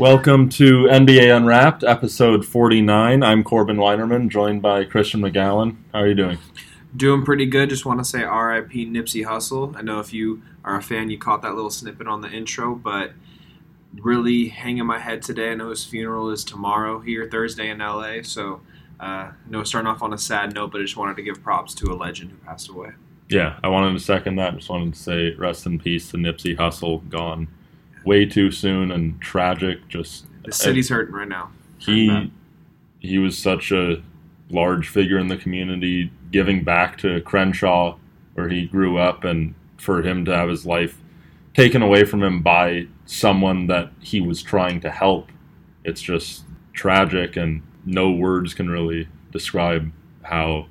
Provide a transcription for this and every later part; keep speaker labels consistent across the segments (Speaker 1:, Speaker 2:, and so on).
Speaker 1: Welcome to NBA Unwrapped, episode 49. I'm Corbin Weinerman, joined by Christian McGowan. How are you doing?
Speaker 2: Doing pretty good. Just want to say RIP Nipsey Hussle. I know if you are a fan, you caught that little snippet on the intro, but really hanging my head today. I know his funeral is tomorrow here, Thursday in LA. So, uh, know starting off on a sad note, but I just wanted to give props to a legend who passed away.
Speaker 1: Yeah, I wanted to second that. Just wanted to say rest in peace to Nipsey Hussle, gone way too soon and tragic. Just
Speaker 2: The city's hurting right now.
Speaker 1: he he was such a large figure in the community, giving back to Crenshaw, where he grew up, and for him to have his life taken away from him by someone that he was trying to help, it's just tragic, and no words can really describe how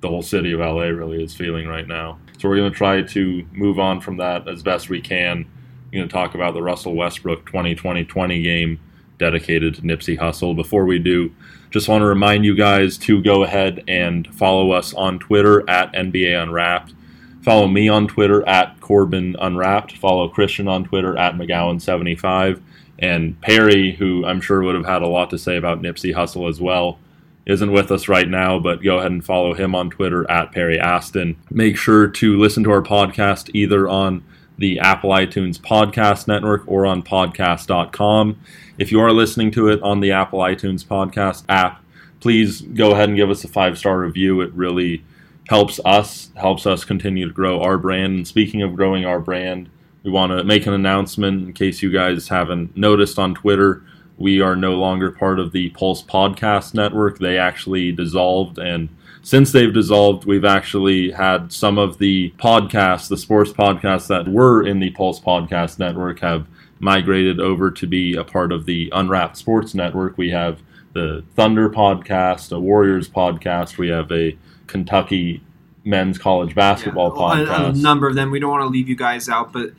Speaker 1: the whole city of LA really is feeling right now. So we're going to try to move on from that as best we can. Going to talk about the Russell Westbrook 2020-20 game dedicated to Nipsey Hussle. Before we do, just want to remind you guys to go ahead and follow us on Twitter at NBA Unwrapped. Follow me on Twitter at Corbin Unwrapped. Follow Christian on Twitter at McGowan75. And Perry, who I'm sure would have had a lot to say about Nipsey Hussle as well, isn't with us right now, but go ahead and follow him on Twitter at Perry Aston. Make sure to listen to our podcast either on the Apple iTunes Podcast Network or on podcast.com. If you are listening to it on the Apple iTunes Podcast app, please go ahead and give us a five star review. It really helps us, helps us continue to grow our brand. And speaking of growing our brand, we want to make an announcement in case you guys haven't noticed on Twitter. We are no longer part of the Pulse Podcast Network. They actually dissolved and since they've dissolved, we've actually had some of the podcasts, the sports podcasts that were in the Pulse Podcast Network, have migrated over to be a part of the Unwrapped Sports Network. We have the Thunder podcast, a Warriors podcast. We have a Kentucky men's college basketball
Speaker 2: Yeah, a-
Speaker 1: podcast.
Speaker 2: A, number of them. We don't want to leave you guys out, but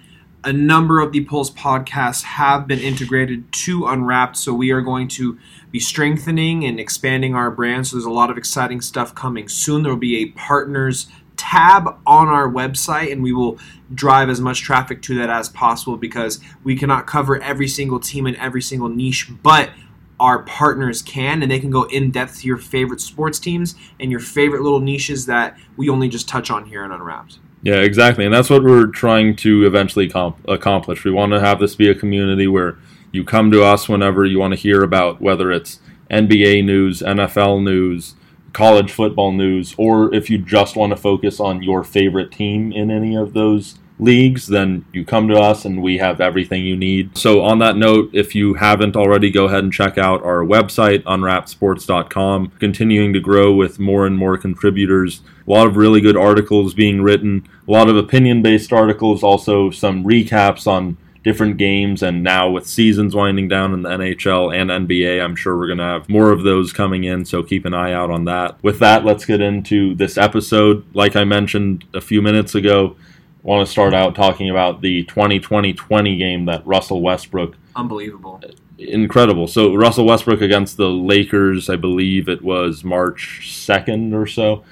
Speaker 2: a number of the Pulse podcasts have been integrated to Unwrapped. So we are going to be strengthening and expanding our brand. So there's a lot of exciting stuff coming soon. There will be a partners tab on our website and we will drive as much traffic to that as possible because we cannot cover every single team and every single niche but our partners can and they can go in depth to your favorite sports teams and your favorite little niches that we only just touch on here on unwrapped
Speaker 1: Yeah, exactly. And that's what we're trying to eventually comp- accomplish. We want to have this be a community where you come to us whenever you want to hear about whether it's NBA news, NFL news, college football news, or if you just want to focus on your favorite team in any of those leagues, then you come to us and we have everything you need. So, on that note, if you haven't already, go ahead and check out our website, unwrappedsports.com, continuing to grow with more and more contributors. A lot of really good articles being written, a lot of opinion based articles, also some recaps on different games. And now, with seasons winding down in the NHL and NBA, I'm sure we're going to have more of those coming in. So, keep an eye out on that. With that, let's get into this episode. Like I mentioned a few minutes ago, want to start out talking about the 2020-20 game that Russell Westbrook
Speaker 2: unbelievable
Speaker 1: incredible. So Russell Westbrook against the Lakers, I believe it was March 2nd or so,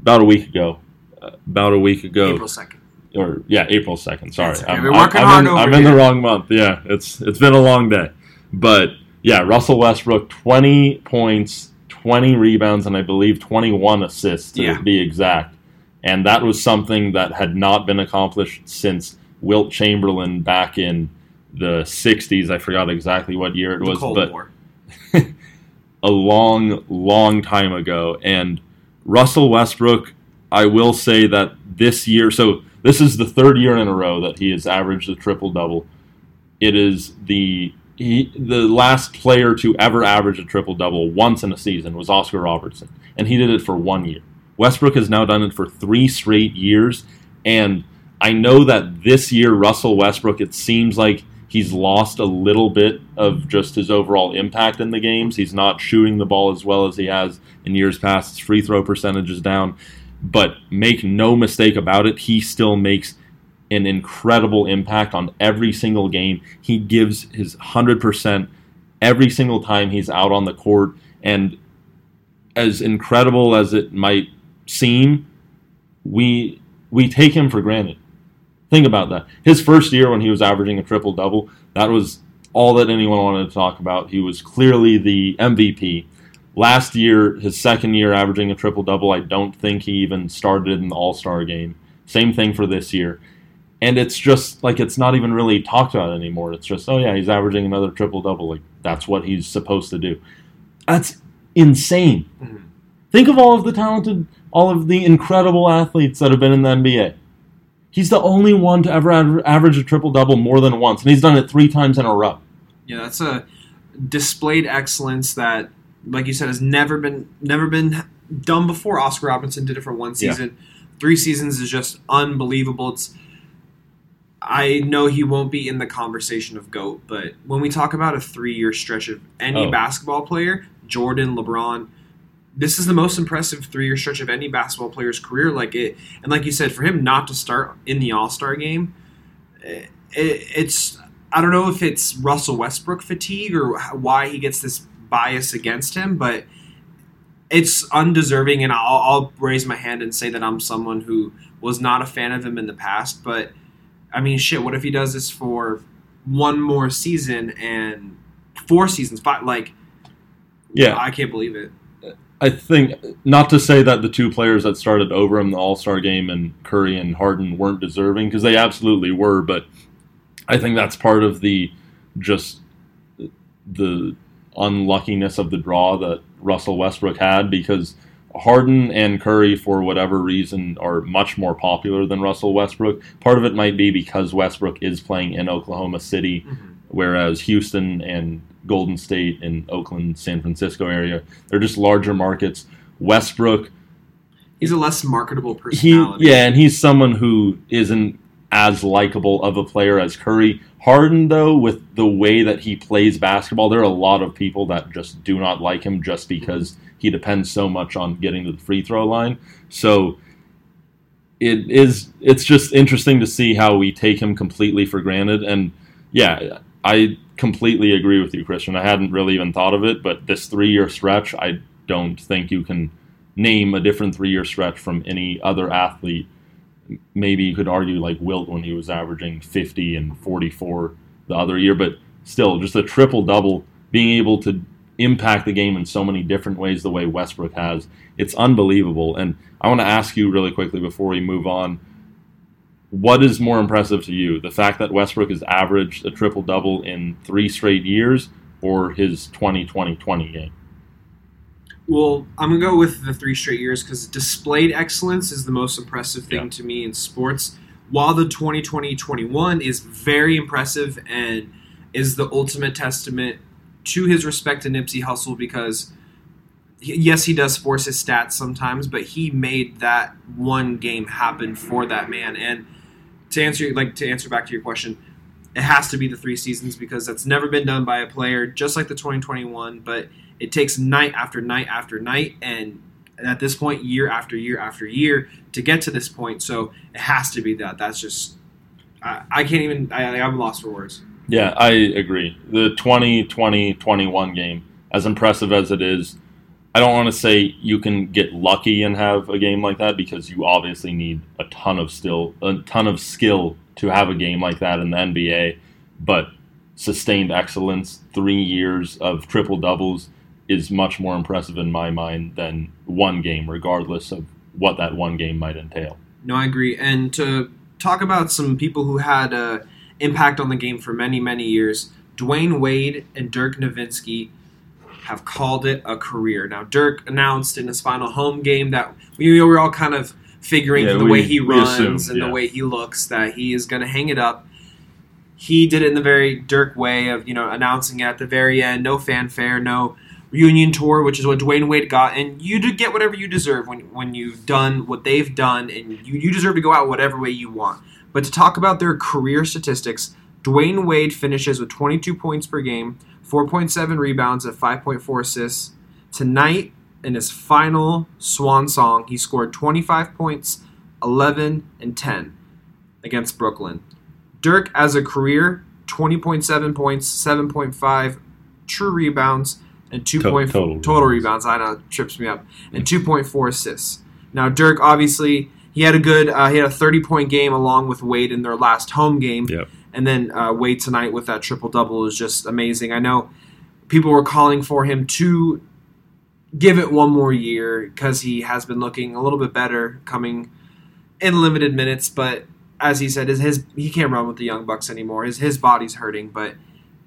Speaker 1: about a week ago. About a week ago,
Speaker 2: april 2nd
Speaker 1: or yeah, April 2nd. Sorry,
Speaker 2: okay. Working
Speaker 1: I'm
Speaker 2: hard
Speaker 1: in, I'm in the wrong month. Yeah, it's it's been a long day, but yeah, Russell Westbrook 20 points, 20 rebounds, and I believe 21 assists to
Speaker 2: Yeah.
Speaker 1: be exact. And that was something that had not been accomplished since Wilt Chamberlain back in the 60s. I forgot exactly what year it was, but a long, long time ago. And Russell Westbrook, I will say that this year, so this is the third year in a row that he has averaged a triple double. It is the he, the last player to ever average a triple double once in a season was Oscar Robertson, and he did it for one year. Westbrook has now done it for three straight years, and I know that this year Russell Westbrook, it seems like he's lost a little bit of just his overall impact in the games. He's not shooting the ball as well as he has in years past. His free throw percentage is down. But make no mistake about it, he still makes an incredible impact on every single game. He gives his 100% every single time he's out on the court. And as incredible as it might seem, we we take him for granted. Think about that. His first year when he was averaging a triple double, that was all that anyone wanted to talk about. He was clearly the MVP. Last year, his second year averaging a triple double, I don't think he even started in the All Star game. Same thing for this year. And it's just like it's not even really talked about anymore. It's just, oh yeah, he's averaging another triple double. Like that's what he's supposed to do. That's insane.
Speaker 2: Mhm.
Speaker 1: Think of all of the talented, all of the incredible athletes that have been in the NBA. He's the only one to ever aver- average a triple double more than once, and he's done it three times in a row.
Speaker 2: Yeah, that's a displayed excellence that, like you said, has never been never been done before. Oscar Robinson did it for one
Speaker 1: Yeah.
Speaker 2: season. Three seasons is just unbelievable. It's I know he won't be in the conversation of GOAT, but when we talk about a three year stretch of any
Speaker 1: Oh.
Speaker 2: basketball player, Jordan, LeBron, this is the most impressive three year stretch of any basketball player's career. Like it, and like you said, for him not to start in the All Star game, eh, it, it's I don't know if it's Russell Westbrook fatigue or why he gets this bias against him, but it's undeserving. And I'll, I'll raise my hand and say that I'm someone who was not a fan of him in the past. But I mean, shit, what if he does this for one more season and four seasons? Five, like,
Speaker 1: Yeah,
Speaker 2: I can't believe it.
Speaker 1: I think not to say that the two players that started over him the All Star game and Curry and Harden weren't deserving because they absolutely were, but I think that's part of the just the unluckiness of the draw that Russell Westbrook had because Harden and Curry, for whatever reason, are much more popular than Russell Westbrook. Part of it might be because Westbrook is playing in Oklahoma City, mm-hmm. whereas Houston and Golden State and Oakland, San Francisco area, they're just larger markets. Westbrook,
Speaker 2: He's a less marketable
Speaker 1: he
Speaker 2: personality.
Speaker 1: yeah, and he's someone who isn't as likable of a player as Curry. Harden, though, with the way that he plays basketball, there are a lot of people that just do not like him just because he depends so much on getting to the free throw line. So it is it's just interesting to see how we take him completely for granted. And yeah, I completely agree with you, Christian. I hadn't really even thought of it, but this three year stretch, I don't think you can name a different three year stretch from any other athlete. Maybe you could argue like Wilt when he was averaging 50 and 44 the other year, but still, just a triple double, being able to impact the game in so many different ways the way Westbrook has. It's unbelievable. And I want to ask you really quickly before we move on what is more impressive to you? The fact that Westbrook has averaged a triple double in three straight years or his 2020 20 game?
Speaker 2: Well, I'm gonna go with the three straight years because displayed excellence is the most impressive thing
Speaker 1: Yeah.
Speaker 2: to me in sports. While the 2020-21 is very impressive and is the ultimate testament to his respect to Nipsey Hussle because yes, he does force his stats sometimes, but he made that one game happen for that man. And to answer like to answer back to your question, it has to be the three seasons because that's never been done by a player, just like the 2021. But it takes night after night after night, and at this point, year after year after year to get to this point. So it has to be that. That's just I, I can't even. I, I'm lost for words.
Speaker 1: Yeah, I agree. The 2020 21 game, as impressive as it is, I don't want to say you can get lucky and have a game like that because you obviously need a ton of still a ton of skill to have a game like that in the NBA. But sustained excellence, three years of triple doubles is much more impressive in my mind than one game, regardless of what that one game might entail.
Speaker 2: No, I agree. And to talk about some people who had uh, impact on the game for many, many years, Dwyane Wade and Dirk Nowitzki have called it a career. Now, Dirk announced in his final home game that we were all kind of figuring
Speaker 1: Yeah,
Speaker 2: the
Speaker 1: we-
Speaker 2: way he runs
Speaker 1: assumed,
Speaker 2: and
Speaker 1: yeah.
Speaker 2: the way he looks that he is going to hang it up. He did it in the very Dirk way of you know announcing it at the very end, no fanfare, no reunion tour, which is what Dwyane Wade got, and you do get whatever you deserve when when you've done what they've done, and you, you deserve to go out whatever way you want. But to talk about their career statistics, Dwyane Wade finishes with 22 points per game, 4.7 rebounds, and 5.4 assists. Tonight, in his final swan song, he scored 25 points, 11 and 10 against Brooklyn. Dirk, as a career, 20.7 points, 7.5 true rebounds, and 2.
Speaker 1: To-
Speaker 2: point-
Speaker 1: total
Speaker 2: total
Speaker 1: rebounds.
Speaker 2: rebounds. I know, it trips me up. And 2.4 assists. Now, Dirk, obviously, he had a good, uh, he had a 30 point game along with Wade in their last home game.
Speaker 1: Yep.
Speaker 2: And then uh, Wade tonight with that triple double is just amazing. I know people were calling for him to give it one more year because he has been looking a little bit better coming in limited minutes. But as he said, his, his he can't run with the Young Bucks anymore. His his body's hurting. But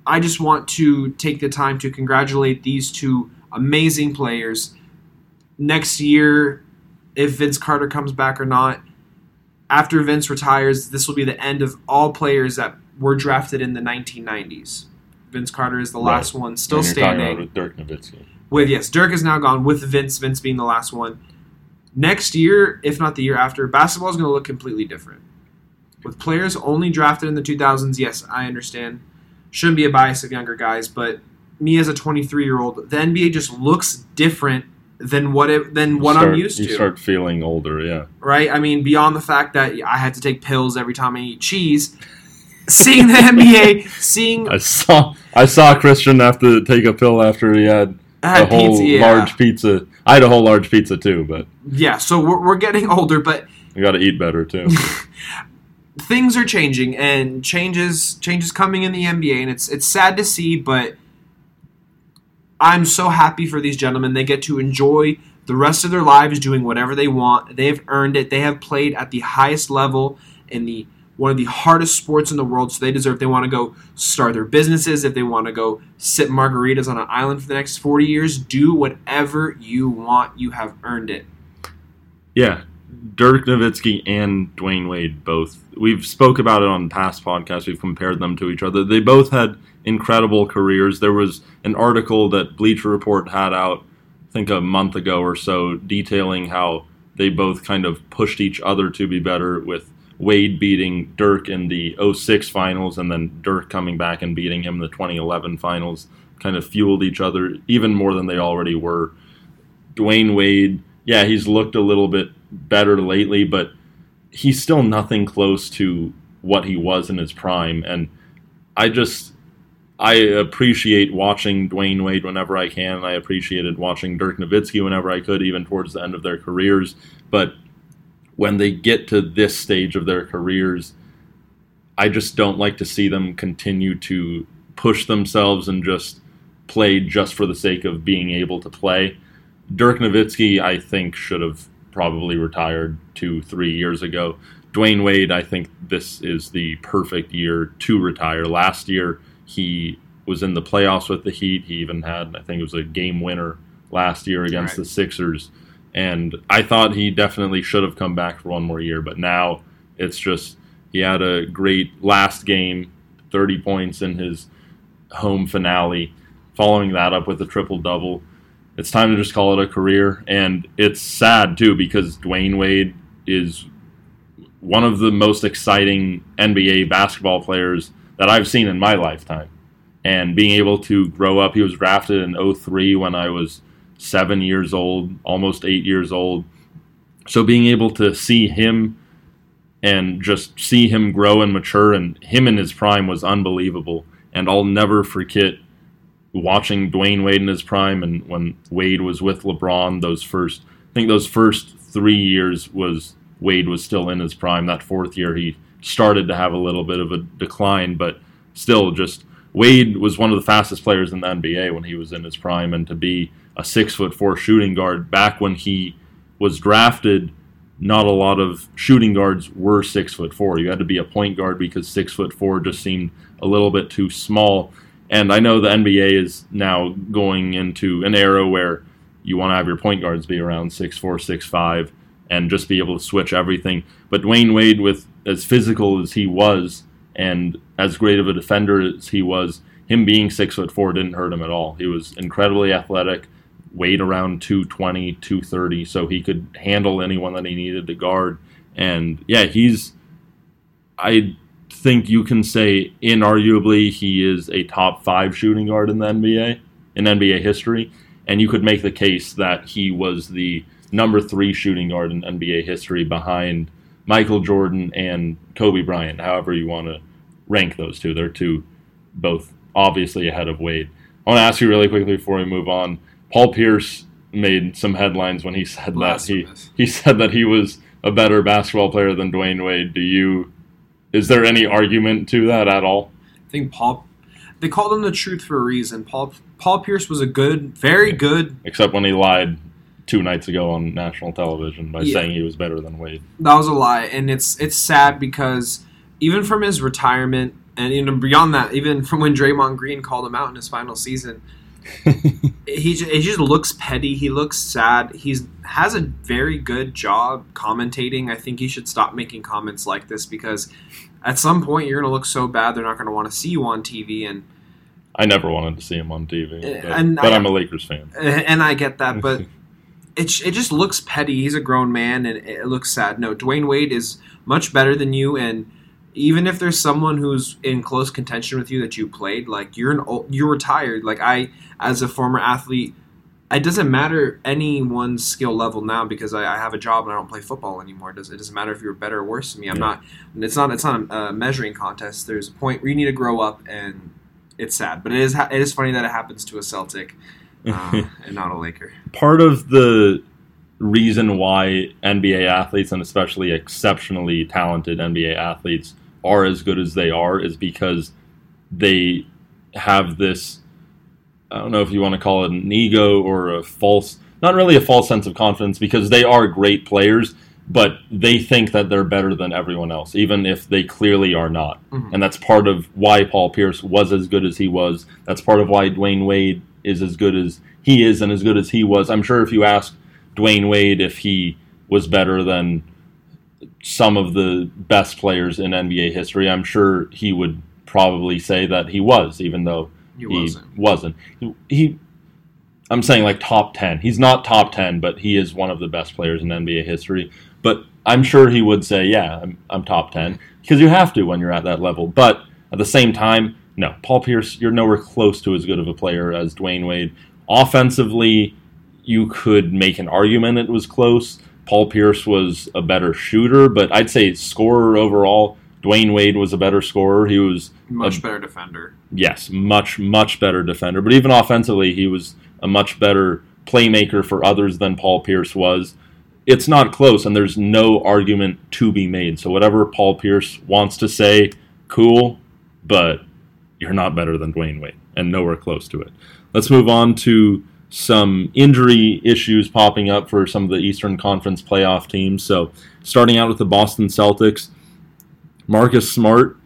Speaker 2: I just want to take the time to congratulate these two amazing players. Next year, if Vince Carter comes back or not, after Vince retires, this will be the end of all players that were drafted in the 1990s. Vince Carter is the
Speaker 1: Right.
Speaker 2: last one still standing.
Speaker 1: with Dirk Nowitzki.
Speaker 2: With yes, Dirk is now gone with Vince. Vince being the last one. Next year, if not the year after, basketball is going to look completely different. With players only drafted in the 2000s, yes, I understand. Shouldn't be a bias of younger guys, but me as a 23 year old, the NBA just looks different than what it than what I'm
Speaker 1: Start-
Speaker 2: used
Speaker 1: You
Speaker 2: to.
Speaker 1: start feeling older, yeah.
Speaker 2: right? I mean, beyond the fact that I had to take pills every time I eat cheese, seeing the NBA, seeing
Speaker 1: I saw I saw Christian have to take a pill after he had
Speaker 2: I
Speaker 1: a
Speaker 2: had
Speaker 1: whole
Speaker 2: pizza, yeah.
Speaker 1: large pizza. I had a whole large pizza too, but
Speaker 2: yeah. So we're, we're getting older, but
Speaker 1: I got to eat better too.
Speaker 2: things are changing and changes changes coming in the NBA and it's it's sad to see but I'm so happy for these gentlemen they get to enjoy the rest of their lives doing whatever they want they've earned it they have played at the highest level in the one of the hardest sports in the world so they deserve they want to go start their businesses if they want to go sip margaritas on an island for the next 40 years do whatever you want you have earned it
Speaker 1: yeah, Dirk Nowitzki and Dwyane Wade both. We've spoke about it on past podcasts. We've compared them to each other. They both had incredible careers. There was an article that Bleacher Report had out, I think a month ago or so, detailing how they both kind of pushed each other to be better. With Wade beating Dirk in the 06 finals, and then Dirk coming back and beating him in the 2011 finals, kind of fueled each other even more than they already were. Dwyane Wade, yeah, he's looked a little bit better lately, but he's still nothing close to what he was in his prime. And I just, I appreciate watching Dwyane Wade whenever I can. and I appreciated watching Dirk Nowitzki whenever I could, even towards the end of their careers. But when they get to this stage of their careers, I just don't like to see them continue to push themselves and just play just for the sake of being able to play. Dirk Nowitzki, I think, should have probably retired two, three years ago. Dwyane Wade, I think this is the perfect year to retire. Last year, he was in the playoffs with the Heat. He even had, I think it was a game winner last year against
Speaker 2: Right.
Speaker 1: the Sixers. And I thought he definitely should have come back for one more year, but now it's just he had a great last game, 30 points in his home finale, following that up with a triple double. It's time to just call it a career, and it's sad too because Dwyane Wade is one of the most exciting NBA basketball players that I've seen in my lifetime. And being able to grow up, he was drafted in 03 when I was seven years old, almost eight years old. So being able to see him and just see him grow and mature and him in his prime was unbelievable. And I'll never forget watching Dwyane Wade in his prime and when Wade was with LeBron those first I think those first 3 years was Wade was still in his prime. That fourth year he started to have a little bit of a decline, but still just Wade was one of the fastest players in the NBA when he was in his prime and to be a 6 foot 4 shooting guard back when he was drafted not a lot of shooting guards were six foot four. You had to be a point guard because six foot four just seemed a little bit too small. And I know the NBA is now going into an era where you want to have your point guards be around six four, six five, and just be able to switch everything. But Dwyane Wade, with as physical as he was and as great of a defender as he was, him being six foot four didn't hurt him at all. He was incredibly athletic, weighed around 220, 230, so he could handle anyone that he needed to guard. And yeah, he's, I think you can say, inarguably, he is a top five shooting guard in the NBA, in NBA history. And you could make the case that he was the number three shooting guard in NBA history behind Michael Jordan and Kobe Bryant, however you want to rank those two. They're two, both obviously ahead of Wade. I want to ask you really quickly before we move on. Paul Pierce made some headlines when he said that he he said that he was a better basketball player than Dwyane Wade. Do you Is there any argument to that at all?
Speaker 2: I think Paul. They called him the truth for a reason. Paul Paul Pierce was a good, very good.
Speaker 1: Except when he lied two nights ago on national television by
Speaker 2: Yeah.
Speaker 1: saying he was better than Wade.
Speaker 2: That was a lie, and it's it's sad because even from his retirement and even beyond that, even from when Draymond Green called him out in his final season, he ju- he just looks petty. He looks sad. He's has a very good job commentating. I think he should stop making comments like this because at some point you're going to look so bad they're not going to want to see you on TV. And
Speaker 1: I never wanted to see him on TV,
Speaker 2: Uh,
Speaker 1: but,
Speaker 2: and
Speaker 1: but
Speaker 2: I-
Speaker 1: I'm a Lakers fan.
Speaker 2: and I get that, but it it just looks petty. He's a grown man, and it looks sad. No, Dwyane Wade is much better than you, and even if there's someone who's in close contention with you that you played, like you're an old, you're retired. Like I, as a former athlete, it doesn't matter anyone's skill level now because I, I have a job and I don't play football anymore. It doesn't, it doesn't matter if you're better or worse than me. I'm
Speaker 1: Yeah.
Speaker 2: not. It's not. It's not a measuring contest. There's a point where you need to grow up, and it's sad. But it is. It is funny that it happens to a Celtic uh, and not a Laker.
Speaker 1: Part of the reason why NBA athletes and especially exceptionally talented NBA athletes are as good as they are is because they have this I don't know if you want to call it an ego or a false not really a false sense of confidence because they are great players but they think that they're better than everyone else even if they clearly are not
Speaker 2: Mhm.
Speaker 1: and that's part of why Paul Pierce was as good as he was that's part of why Dwyane Wade is as good as he is and as good as he was I'm sure if you ask Dwyane Wade if he was better than some of the best players in NBA history, I'm sure he would probably say that he was, even though
Speaker 2: He
Speaker 1: he
Speaker 2: wasn't.
Speaker 1: wasn't. He, he- I'm saying like top 10. He's not top 10, but he is one of the best players in NBA history. But I'm sure he would say, yeah, I'm, I'm top 10 because you have to when you're at that level. But at the same time, no, Paul Pierce, you're nowhere close to as good of a player as Dwyane Wade. Offensively, you could make an argument it was close. Paul Pierce was a better shooter, but I'd say scorer overall, Dwyane Wade was a better scorer. He was
Speaker 2: Much
Speaker 1: a-
Speaker 2: better defender.
Speaker 1: yes, much much better defender. But even offensively, he was a much better playmaker for others than Paul Pierce was. It's not close, and there's no argument to be made. So whatever Paul Pierce wants to say, cool, but you're not better than Dwyane Wade, and nowhere close to it. Let's move on to some injury issues popping up for some of the Eastern Conference playoff teams. So starting out with the Boston Celtics, Marcus Smart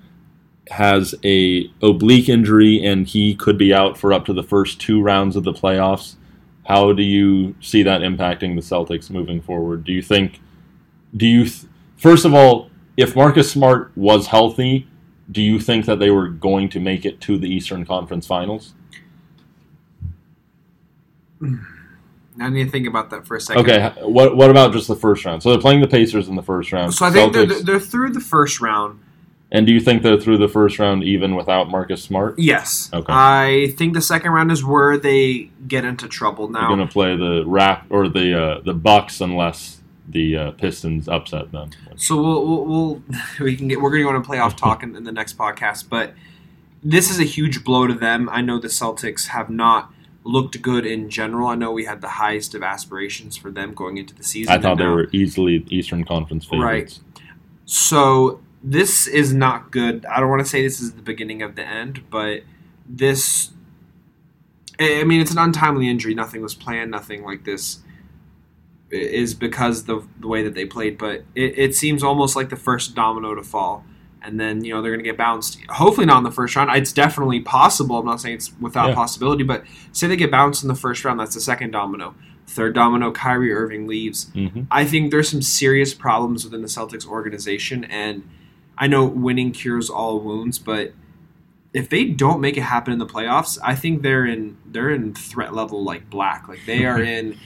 Speaker 1: has a oblique injury and he could be out for up to the first two rounds of the playoffs. How do you see that impacting the Celtics moving forward? Do you think do you th- first of all, if Marcus Smart was healthy, do you think that they were going to make it to the Eastern Conference Finals?
Speaker 2: I need to think about that for a second.
Speaker 1: Okay, what what about just the first round? So they're playing the Pacers in the first round.
Speaker 2: So I think they're, they're through the first round.
Speaker 1: and do you think they're through the first round even without Marcus Smart?
Speaker 2: Yes.
Speaker 1: Okay.
Speaker 2: I think the second round is where they get into trouble now.
Speaker 1: They're going to play the rap or the uh, the Bucks unless the uh, Pistons upset them.
Speaker 2: So we'll, we'll, we'll we can get we're going to go into playoff talk in, in the next podcast, but this is a huge blow to them. I know the Celtics have not looked good in general. I know we had the highest of aspirations for them going into the season.
Speaker 1: I thought they
Speaker 2: now-
Speaker 1: were easily Eastern Conference favorites. Right.
Speaker 2: So this is not good. I don't want to say this is the beginning of the end, but this. I mean, it's an untimely injury. Nothing was planned. Nothing like this is because the the way that they played. But it, it seems almost like the first domino to fall, and then you know they're going to get bounced. Hopefully not in the first round. It's definitely possible. I'm not saying it's without
Speaker 1: Yeah.
Speaker 2: possibility, but say they get bounced in the first round. That's the second domino. Third domino, Kyrie Irving leaves.
Speaker 1: hmm
Speaker 2: I think there's some serious problems within the Celtics organization, and I know winning cures all wounds, but if they don't make it happen in the playoffs, I think they're in they're in threat level like black. Like they are in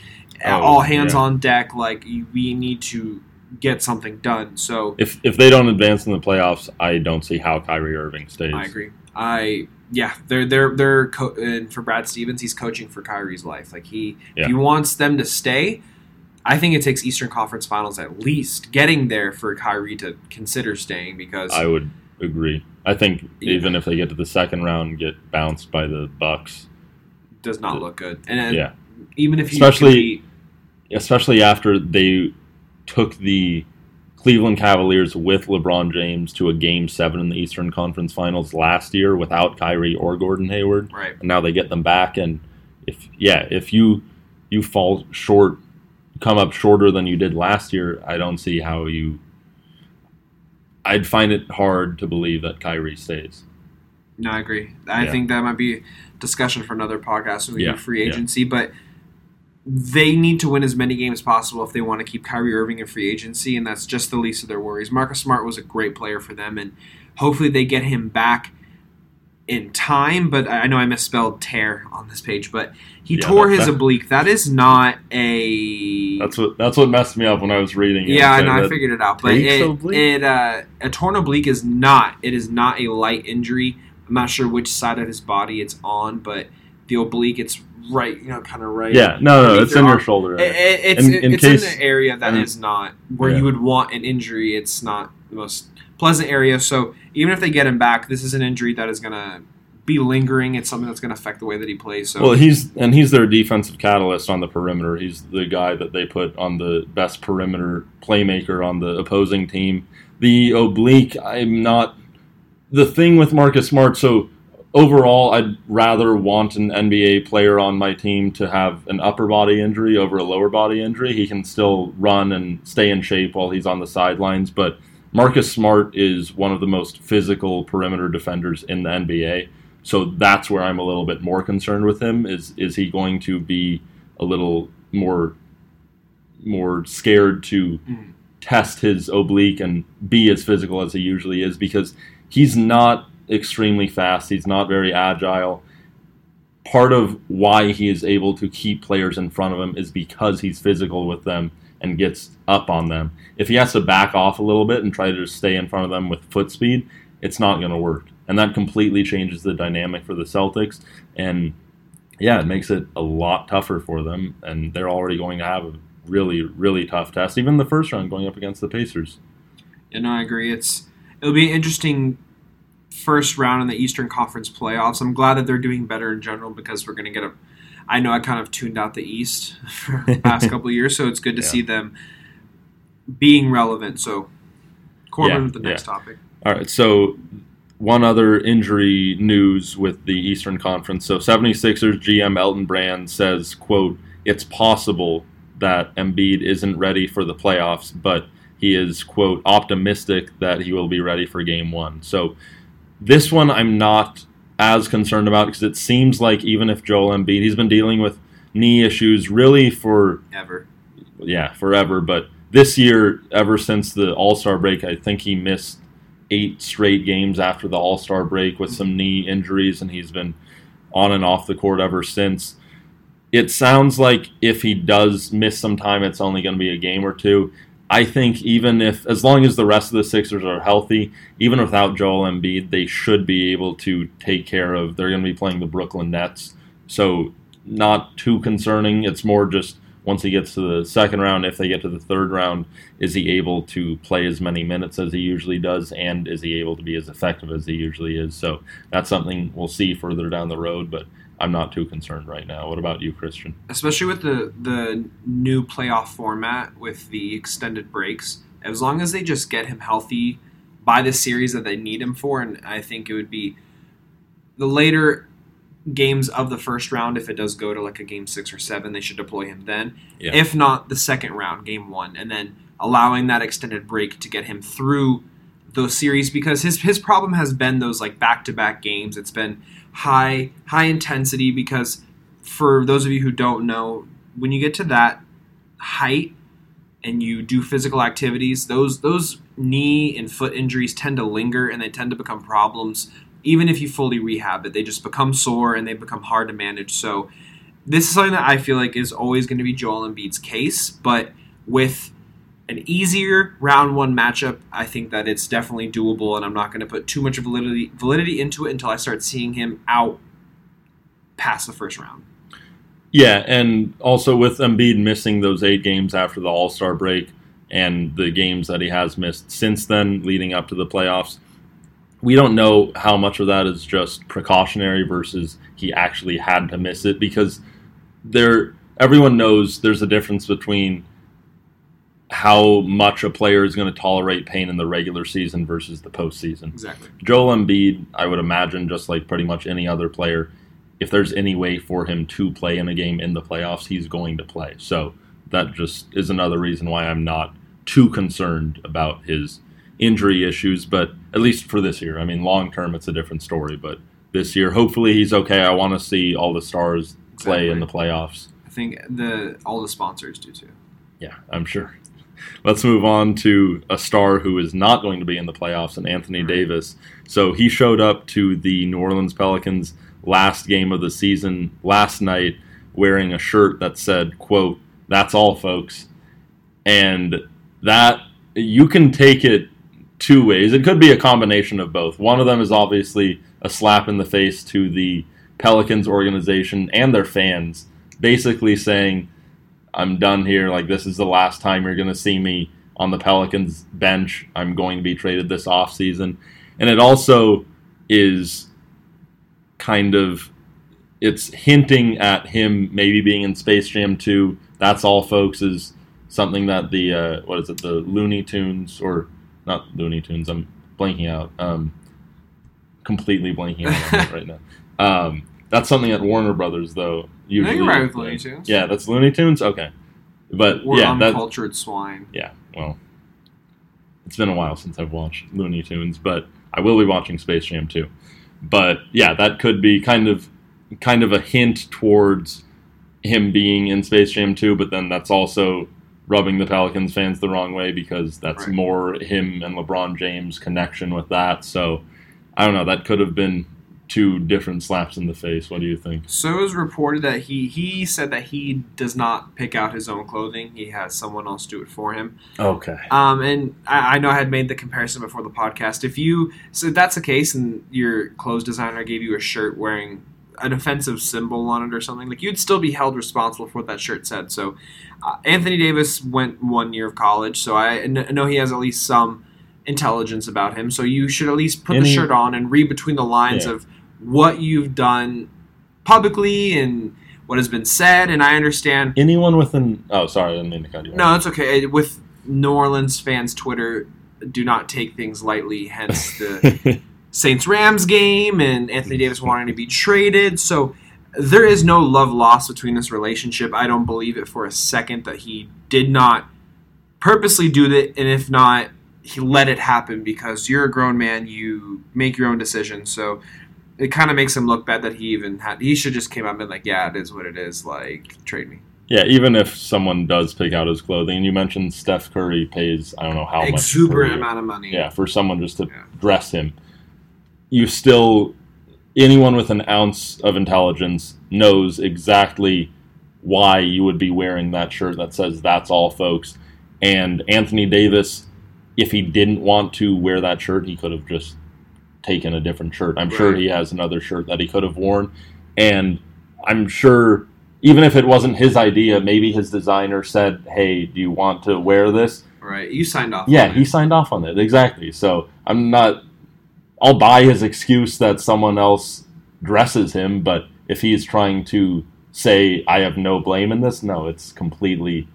Speaker 1: Oh,
Speaker 2: all hands
Speaker 1: yeah.
Speaker 2: on deck. Like we need to get something done. So
Speaker 1: If if they don't advance in the playoffs, I don't see how Kyrie Irving stays.
Speaker 2: I agree. I yeah, they're they're they're co- and for Brad Stevens, he's coaching for Kyrie's life. Like he
Speaker 1: Yeah.
Speaker 2: if he wants them to stay. I think it takes Eastern Conference Finals at least getting there for Kyrie to consider staying because
Speaker 1: I would agree. I think
Speaker 2: Yeah.
Speaker 1: even if they get to the second round and get bounced by the Bucks,
Speaker 2: it does not look good. And then
Speaker 1: yeah,
Speaker 2: even if you
Speaker 1: Especially- especially after they took the Cleveland Cavaliers with LeBron James to a game seven in the Eastern Conference Finals last year without Kyrie or Gordon Hayward.
Speaker 2: Right.
Speaker 1: And now they get them back. And if yeah, if you you fall short, come up shorter than you did last year, I don't see how you. I'd find it hard to believe that Kyrie stays.
Speaker 2: No, I agree. I
Speaker 1: Yeah.
Speaker 2: think that might be discussion for another podcast when we
Speaker 1: Yeah,
Speaker 2: do free
Speaker 1: yeah.
Speaker 2: agency, but they need to win as many games as possible if they want to keep Kyrie Irving in free agency, and that's just the least of their worries. Marcus Smart was a great player for them, and hopefully they get him back in time. But I know I misspelled tear on this page, but he
Speaker 1: Yeah,
Speaker 2: tore his
Speaker 1: that-
Speaker 2: oblique. That is not a
Speaker 1: That's what that's what messed me up when I was reading it.
Speaker 2: yeah, I know. I figured it out, but it, it uh, a torn oblique is not. It is not a light injury. I'm not sure which side of his body it's on, but the oblique, it's right, you know, kind of right.
Speaker 1: Yeah, no, no, it's in your shoulder.
Speaker 2: It- it- it's
Speaker 1: In- in
Speaker 2: it's
Speaker 1: case-
Speaker 2: in an area that is not where
Speaker 1: Yeah.
Speaker 2: you would want an injury. It's not the most pleasant area. So even if they get him back, this is an injury that is going to be lingering. It's something that's going to affect the way that he plays. So
Speaker 1: Well, he's and he's their defensive catalyst on the perimeter. He's the guy that they put on the best perimeter playmaker on the opposing team. The oblique, I'm not. The thing with Marcus Smart, so overall, I'd rather want an NBA player on my team to have an upper body injury over a lower body injury. He can still run and stay in shape while he's on the sidelines, but Marcus Smart is one of the most physical perimeter defenders in the NBA. So that's where I'm a little bit more concerned with him. Is is he going to be a little more more scared to
Speaker 2: Mm.
Speaker 1: test his oblique and be as physical as he usually is because he's not extremely fast. He's not very agile. Part of why he is able to keep players in front of him is because he's physical with them and gets up on them. If he has to back off a little bit and try to stay in front of them with foot speed, it's not going to work. And that completely changes the dynamic for the Celtics. And yeah, it makes it a lot tougher for them. And they're already going to have a really, really tough test, even the first round going up against the Pacers.
Speaker 2: You know, I agree. It's it'll be interesting first round in the Eastern Conference playoffs. I'm glad that they're doing better in general because we're going to get a. I know I kind of tuned out the East for the past couple of years, so it's good to
Speaker 1: Yeah.
Speaker 2: see them being relevant. So, Corbin
Speaker 1: Yeah,
Speaker 2: with the next topic.
Speaker 1: All right, so one other injury news with the Eastern Conference. So 76ers GM Elton Brand says, quote, it's possible that Embiid isn't ready for the playoffs, but he is, quote, optimistic that he will be ready for game one. So this one I'm not as concerned about because it seems like even if Joel Embiid, he's been dealing with knee issues really for
Speaker 2: Ever.
Speaker 1: yeah, forever. But this year, ever since the All Star break, I think he missed eight straight games after the All Star break with some knee injuries, and he's been on and off the court ever since. It sounds like if he does miss some time, it's only going to be a game or two. I think even if, as long as the rest of the Sixers are healthy, even without Joel Embiid, they should be able to take care of. They're going to be playing the Brooklyn Nets, so not too concerning. It's more just once he gets to the second round, if they get to the third round, is he able to play as many minutes as he usually does, and is he able to be as effective as he usually is? So that's something we'll see further down the road, but I'm not too concerned right now. What about you, Christian?
Speaker 2: especially with the the new playoff format with the extended breaks. As long as they just get him healthy by the series that they need him for, and I think it would be the later games of the first round. If it does go to like a game six or seven, they should deploy him then.
Speaker 1: Yeah.
Speaker 2: If not, the second round, game one, and then allowing that extended break to get him through those series because his his problem has been those like back to back games. It's been high high intensity because for those of you who don't know, when you get to that height and you do physical activities, those those knee and foot injuries tend to linger and they tend to become problems even if you fully rehab it. They just become sore and they become hard to manage. So this is something that I feel like is always going to be Joel Embiid's case, but with an easier round one matchup, I think that it's definitely doable, and I'm not going to put too much validity validity into it until I start seeing him out past the first round.
Speaker 1: Yeah, and also with Embiid missing those eight games after the All Star break and the games that he has missed since then, leading up to the playoffs, we don't know how much of that is just precautionary versus he actually had to miss it because there everyone knows there's a difference between how much a player is going to tolerate pain in the regular season versus the postseason.
Speaker 2: Exactly.
Speaker 1: Joel Embiid, I would imagine, just like pretty much any other player, if there's any way for him to play in a game in the playoffs, he's going to play. So that just is another reason why I'm not too concerned about his injury issues, but at least for this year. I mean, long term, it's a different story, but this year, hopefully he's okay. I want to see all the stars play in the playoffs.
Speaker 2: I think the all the sponsors do too.
Speaker 1: Yeah, I'm sure. Let's move on to a star who is not going to be in the playoffs, and Anthony Davis. So he showed up to the New Orleans Pelicans last game of the season last night wearing a shirt that said, quote, that's all folks. And that you can take it two ways. It could be a combination of both. One of them is obviously a slap in the face to the Pelicans organization and their fans, basically saying, I'm done here. Like, this is the last time you're going to see me on the Pelicans bench. I'm going to be traded this offseason. And it also is kind of it's hinting at him maybe being in Space Jam 2. That's all, folks, is something that the, uh, what is it, the Looney Tunes, or not Looney Tunes, I'm blanking out, um, completely blanking out on right now. Um, that's something at Warner Brothers, though.
Speaker 2: Usually, you're right with Looney Tunes.
Speaker 1: Yeah, that's Looney Tunes? Okay. But,
Speaker 2: We're
Speaker 1: yeah, that,
Speaker 2: uncultured swine.
Speaker 1: yeah, well, it's been a while since I've watched Looney Tunes, but I will be watching Space Jam 2. But yeah, that could be kind of kind of a hint towards him being in Space Jam 2, but then that's also rubbing the Pelicans fans the wrong way because that's
Speaker 2: Right.
Speaker 1: more him and LeBron James connection with that. So I don't know, that could have been two different slaps in the face. What do you think?
Speaker 2: So it was reported that he he said that he does not pick out his own clothing. He has someone else do it for him.
Speaker 1: Okay.
Speaker 2: Um, and I, I know I had made the comparison before the podcast. If you so if that's the case, and your clothes designer gave you a shirt wearing an offensive symbol on it or something, like you'd still be held responsible for what that shirt said. So uh, Anthony Davis went one year of college, so I know he has at least some intelligence about him. So you should at least put the shirt on and read between the lines
Speaker 1: Yeah.
Speaker 2: of what you've done publicly and what has been said. And I understand
Speaker 1: Anyone with an oh sorry, I didn't mean to cut you
Speaker 2: no, it's okay. With New Orleans fans' Twitter, do not take things lightly. Hence the Saints Rams game and Anthony Davis wanting to be traded. So there is no love lost between this relationship. I don't believe it for a second that he did not purposely do that, and if not, he let it happen because you're a grown man. You make your own decisions. So. It kind of makes him look bad that he even had. He should just came out and been like, "Yeah, it is what it is. Like, trade me."
Speaker 1: Yeah, even if someone does pick out his clothing, and you mentioned Steph Curry pays I don't know how much
Speaker 2: Exuberant
Speaker 1: year.
Speaker 2: amount of money.
Speaker 1: Yeah, for someone just to
Speaker 2: Yeah.
Speaker 1: dress him. You still anyone with an ounce of intelligence knows exactly why you would be wearing that shirt that says that's all folks. And Anthony Davis, if he didn't want to wear that shirt, he could have just taken a different shirt. I'm sure he has another shirt that he could have worn. And I'm sure even if it wasn't his idea, maybe his designer said, Hey, do you want to wear this?
Speaker 2: Right. You signed off.
Speaker 1: Yeah, he signed off on it. Exactly. So I'm not. I'll buy his excuse that someone else dresses him, but if he's trying to say I have no blame in this, no, it's completely,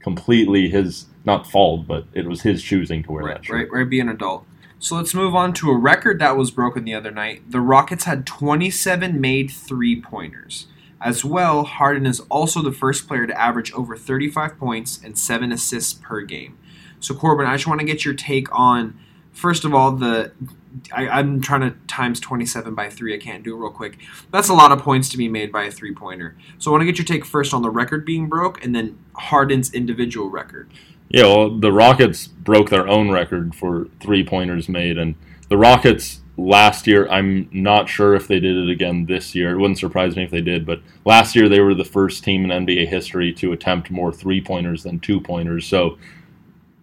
Speaker 1: completely his not fault, but it was his choosing to wear that shirt.
Speaker 2: right, right. Be an adult. So let's move on to a record that was broken the other night. The Rockets had 27 made three pointers. As well, Harden is also the first player to average over 35 points and seven assists per game. So Corbin, I just want to get your take on first of all the. I, I'm trying to times 27 by three. I can't do it real quick. That's a lot of points to be made by a three pointer. So I want to get your take first on the record being broke, and then Harden's individual record.
Speaker 1: Yeah, well, the Rockets broke their own record for three pointers made, and the Rockets last year, I'm not sure if they did it again this year. It wouldn't surprise me if they did, but last year they were the first team in NBA history to attempt more three pointers than two pointers. So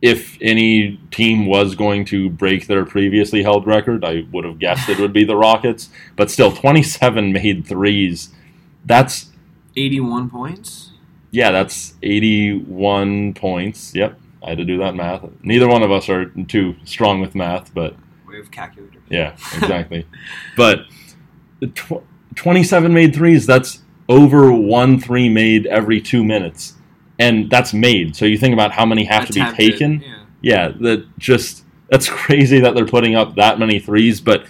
Speaker 1: if any team was going to break their previously held record, I would have guessed it would be the Rockets. But still, 27 made threes. That's
Speaker 2: 81 points.
Speaker 1: yeah, that's 81 points. Yep, I had to do that math. Neither one of us are too strong with math, but
Speaker 2: We have calculators.
Speaker 1: yeah, exactly. but tw- 27 made threes, that's over one three made every two minutes. and that's made. So you think about how many have to be taken.
Speaker 2: Yeah.
Speaker 1: Yeah, that just that's crazy that they're putting up that many threes. But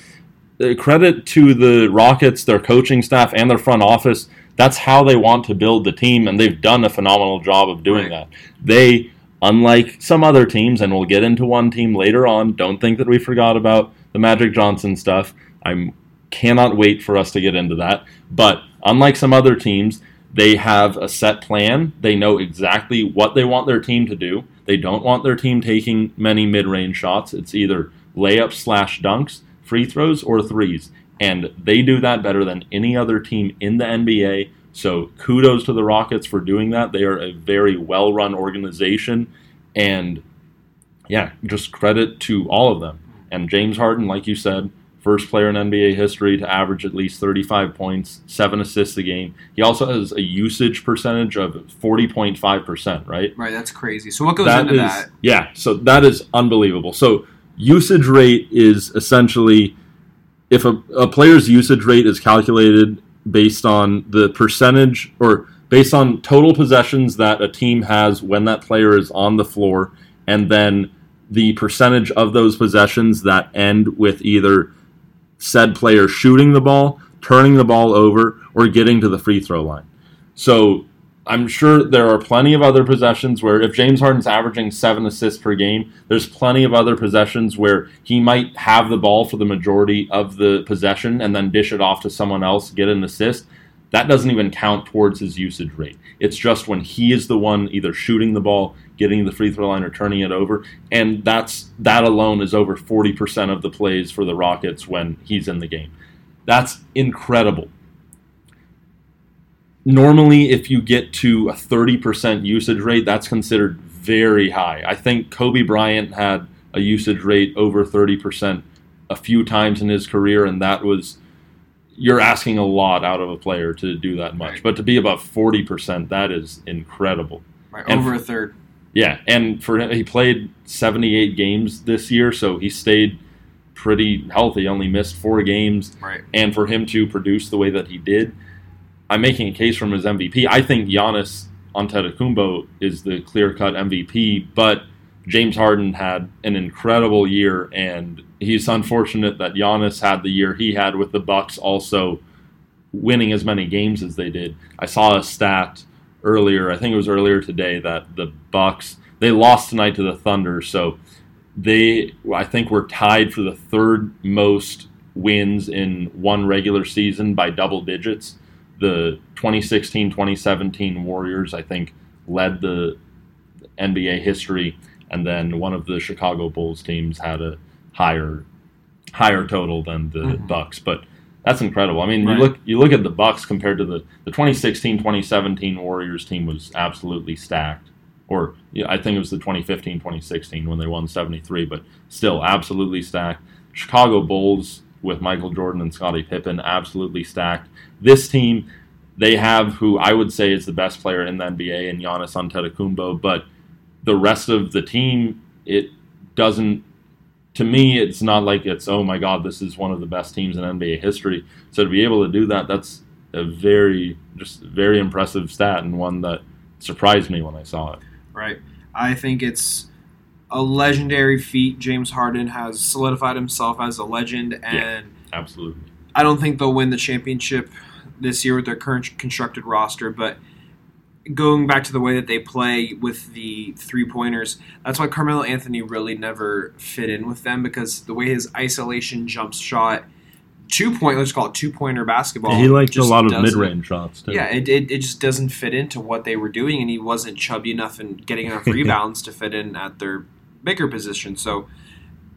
Speaker 1: uh, credit to the Rockets, their coaching staff, and their front office. That's how they want to build the team, and they've done a phenomenal job of doing
Speaker 2: Right.
Speaker 1: that. They, unlike some other teams, and we'll get into one team later on. Don't think that we forgot about the Magic Johnson stuff. I cannot wait for us to get into that. But unlike some other teams, they have a set plan. They know exactly what they want their team to do. They don't want their team taking many mid-range shots. It's either layups slash dunks, free throws, or threes. And they do that better than any other team in the NBA. So kudos to the Rockets for doing that. They are a very well-run organization, and yeah, just credit to all of them. And James Harden, like you said, first player in NBA history to average at least 35 points, seven assists a game. He also has a usage percentage of 40.5%, right?
Speaker 2: Right, that's crazy. So what goes
Speaker 1: That
Speaker 2: into
Speaker 1: is-
Speaker 2: that?
Speaker 1: Yeah, so that is unbelievable. So usage rate is essentially if a, a player's usage rate is calculated based on the percentage or based on total possessions that a team has when that player is on the floor, and then the percentage of those possessions that end with either said player shooting the ball, turning the ball over, or getting to the free throw line. So I'm sure there are plenty of other possessions where if James Harden's averaging seven assists per game, there's plenty of other possessions where he might have the ball for the majority of the possession and then dish it off to someone else, get an assist. That doesn't even count towards his usage rate. It's just when he is the one either shooting the ball, getting the free throw line, or turning it over, and that's that alone is over 40% of the plays for the Rockets when he's in the game. That's incredible normally if you get to a 30% usage rate that's considered very high i think kobe bryant had a usage rate over 30% a few times in his career and that was you're asking a lot out of a player to do that much
Speaker 2: Right.
Speaker 1: but to be above 40% that is incredible
Speaker 2: Right,
Speaker 1: and-
Speaker 2: over a third.
Speaker 1: yeah, and for him, he played 78 games this year, so he stayed pretty healthy. Only missed four games,
Speaker 2: Right.
Speaker 1: and for him to produce the way that he did, I'm making a case from his MVP. I think Giannis Antetokounmpo is the clear-cut MVP, but James Harden had an incredible year, and he's unfortunate that Giannis had the year he had with the Bucks, also winning as many games as they did. I saw a stat earlier. I think it was earlier today that the Bucks they lost tonight to the Thunder, so they I think were tied for the third most wins in one regular season by double digits. The 2016-2017 Warriors I think led the NBA history and then one of the Chicago Bulls teams had a higher higher total than the
Speaker 2: Mhm.
Speaker 1: Bucks, but that's incredible. I mean,
Speaker 2: Right.
Speaker 1: you look you look at the Bucks compared to the the 2016-2017 Warriors team was absolutely stacked. Or yeah, I think it was the 2015-2016 when they won 73, but still absolutely stacked. Chicago Bulls with Michael Jordan and Scottie Pippen absolutely stacked. This team they have who I would say is the best player in the NBA in Giannis Antetokounmpo, but the rest of the team it doesn't to me, it's not like it's oh my god, this is one of the best teams in NBA history. So to be able to do that, that's a very just very impressive stat and one that surprised me when I saw it.
Speaker 2: Right. I think it's a legendary feat. James Harden has solidified himself as a legend, and
Speaker 1: Absolutely.
Speaker 2: I don't think they'll win the championship this year with their current constructed roster, but going back to the way that they play with the three pointers, that's why Carmelo Anthony really never fit in with them because the way his isolation jump shot, two point, let's call it two pointer basketball.
Speaker 1: he liked a lot of mid range shots too.
Speaker 2: Yeah, it, it, it just doesn't fit into what they were doing, and he wasn't chubby enough and getting enough rebounds to fit in at their bigger position. So,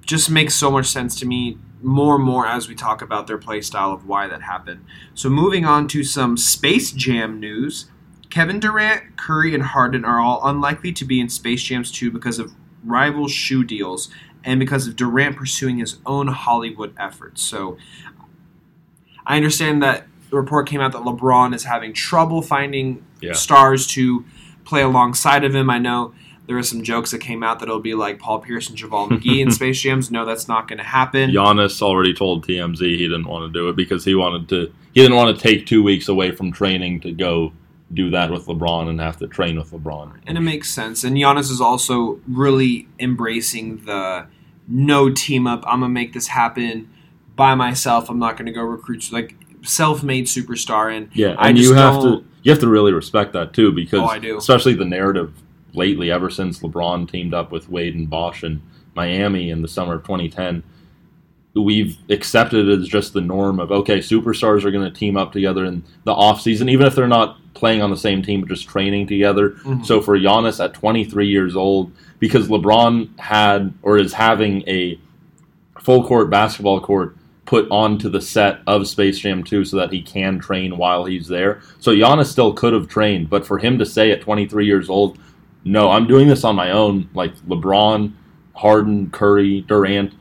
Speaker 2: just makes so much sense to me more and more as we talk about their play style of why that happened. So, moving on to some Space Jam news. Kevin Durant, Curry, and Harden are all unlikely to be in Space Jams 2 because of rival shoe deals and because of Durant pursuing his own Hollywood efforts. So, I understand that the report came out that LeBron is having trouble finding
Speaker 1: Yeah.
Speaker 2: stars to play alongside of him. I know there were some jokes that came out that it'll be like Paul Pierce and JaVale McGee in Space Jams. No, that's not going to happen.
Speaker 1: Giannis already told TMZ he didn't want to do it because he wanted to. He didn't want to take two weeks away from training to go do that with LeBron and have to train with LeBron.
Speaker 2: And it makes sense. And Giannis is also really embracing the no team up. I'm gonna make this happen by myself. I'm not gonna go recruit like self-made superstar. And
Speaker 1: Yeah,
Speaker 2: I
Speaker 1: and
Speaker 2: just
Speaker 1: you have to you have to really respect that too because
Speaker 2: Oh, I do.
Speaker 1: especially the narrative lately ever since LeBron teamed up with Wade and Bosh in Miami in the summer of 2010 we've accepted it as just the norm of okay superstars are going to team up together in the off season even if they're not playing on the same team but just training together
Speaker 2: Mhm.
Speaker 1: so for Giannis at 23 years old because LeBron had or is having a full court basketball court put onto the set of Space Jam 2 so that he can train while he's there. So Giannis still could have trained, but for him to say at 23 years old, no, I'm doing this on my own, like LeBron, Harden, Curry, Durant,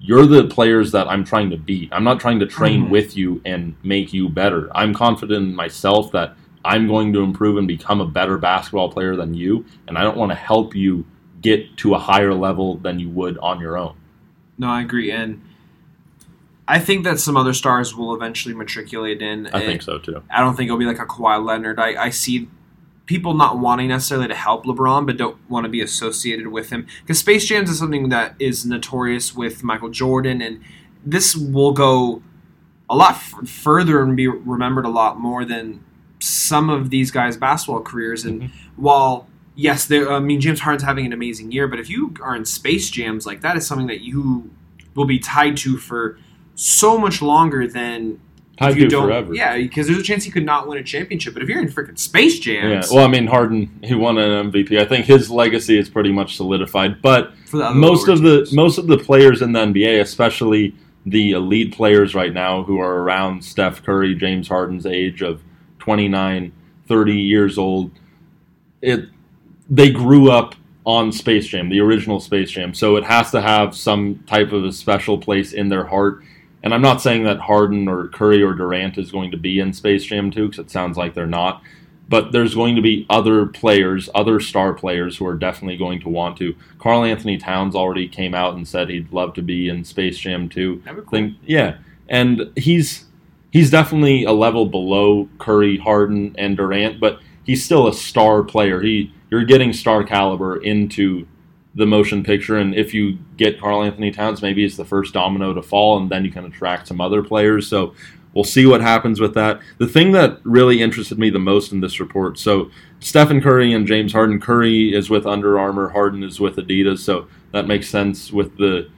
Speaker 1: you're the players that I'm trying to beat. I'm not trying to train
Speaker 2: Mhm.
Speaker 1: with you and make you better. I'm confident in myself that I'm going to improve and become a better basketball player than you, and I don't want to help you get to a higher level than you would on your own.
Speaker 2: No, I agree. And I think that some other stars will eventually matriculate in.
Speaker 1: I think so too.
Speaker 2: I don't think it'll be like a Kawhi Leonard. I, I see people not wanting necessarily to help LeBron, but don't want to be associated with him. Because Space Jams is something that is notorious with Michael Jordan, and this will go a lot f- further and be remembered a lot more than some of these guys' basketball careers. And
Speaker 1: Mhm.
Speaker 2: while yes, there, I mean James Harden's having an amazing year, but if you are in Space Jams, like that is something that you will be tied to for so much longer than If you
Speaker 1: do
Speaker 2: don't,
Speaker 1: forever.
Speaker 2: Yeah, because there's a chance he could not win a championship. But if you're in freaking Space
Speaker 1: Yeah, well, I mean, Harden, he won an MVP. I think his legacy is pretty much solidified. But
Speaker 2: for the
Speaker 1: most of the most of the players in the NBA, especially the elite players right now who are around Steph Curry, James Harden's age of 29, 30 years old, it they grew up on Space Jam, the original Space Jam. So it has to have some type of a special place in their heart. And I'm not saying that Harden or Curry or Durant is going to be in Space Jam 2 because it sounds like they're not. But there's going to be other players, other star players who are definitely going to want to. Karl-Anthony Towns already came out and said he'd love to be in Space Jam 2
Speaker 2: That'd cool.
Speaker 1: think yeah and he's he's definitely a level below Curry, Harden, and Durant, but he's still a star player. He you're getting star caliber into the motion picture, and if you get Karl-Anthony Towns, maybe it's the first domino to fall, and then you can attract some other players. So we'll see what happens with that. The thing that really interested me the most in this report, so Stephen Curry and James Harden. Curry is with Under Armour, Harden is with Adidas, so that makes sense with the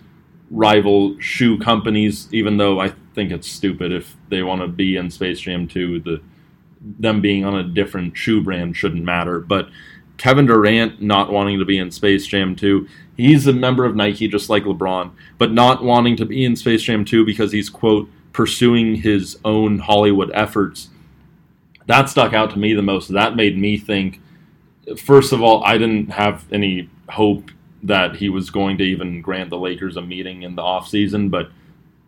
Speaker 1: rival shoe companies, even though I think it's stupid if they want to be in Space Jam 2. The them being on a different shoe brand shouldn't matter. But Kevin Durant not wanting to be in Space Jam 2, he's a member of Nike just like LeBron, but not wanting to be in Space Jam 2 because he's quote pursuing his own Hollywood efforts. That stuck out to me the most. That made me think first of all, I didn't have any hope that he was going to even grant the Lakers a meeting in the offseason, but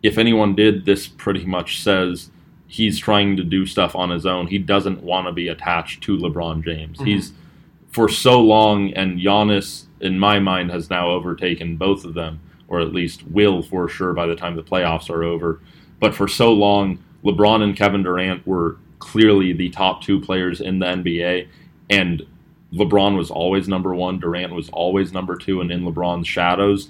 Speaker 1: if anyone did, this pretty much says he's trying to do stuff on his own. He doesn't want to be attached to LeBron James.
Speaker 2: Mhm.
Speaker 1: He's for so long, and Giannis, in my mind, has now overtaken both of them, or at least will for sure by the time the playoffs are over. But for so long, LeBron and Kevin Durant were clearly the top two players in the NBA, and LeBron was always number one, Durant was always number two, and in LeBron's shadows.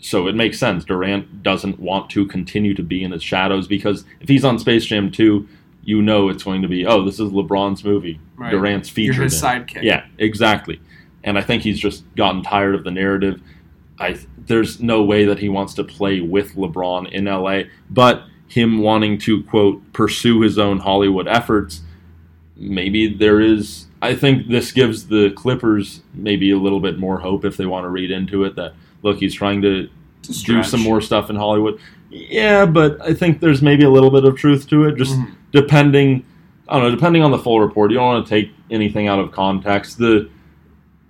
Speaker 1: So it makes sense. Durant doesn't want to continue to be in his shadows because if he's on Space Jam 2, you know it's going to be, oh, this is LeBron's movie.
Speaker 2: Right.
Speaker 1: Durant's featured
Speaker 2: You're his sidekick.
Speaker 1: Yeah, exactly. And I think he's just gotten tired of the narrative. I there's no way that he wants to play with LeBron in LA, but him wanting to quote pursue his own Hollywood efforts, maybe there is I think this gives the Clippers maybe a little bit more hope if they want to read into it that look, he's trying to do some more stuff in Hollywood. Yeah, but I think there's maybe a little bit of truth to it. Just
Speaker 2: Mhm.
Speaker 1: Depending I don't know, depending on the full report, you don't want to take anything out of context. The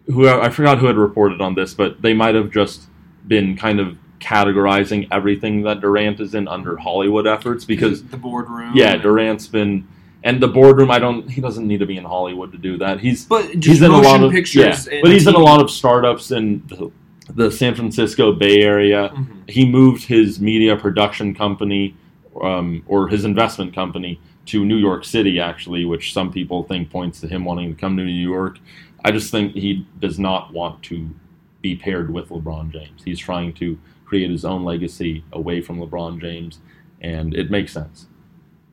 Speaker 1: who I forgot who had reported on this, but they might have just been kind of categorizing everything that Durant is in under Hollywood efforts because
Speaker 2: the boardroom.
Speaker 1: yeah, Durant's been and the boardroom. I don't. He doesn't need to be in Hollywood to do that. He's
Speaker 2: But just
Speaker 1: he's in a
Speaker 2: motion
Speaker 1: lot of
Speaker 2: pictures.
Speaker 1: yeah, but he's in a lot of startups in the, the San Francisco Bay Area
Speaker 2: Mhm.
Speaker 1: he moved his media production company um, or his investment company to New York City, actually, which some people think points to him wanting to come to New York. I just think he does not want to be paired with LeBron James. He's trying to create his own legacy away from LeBron James, and it makes sense.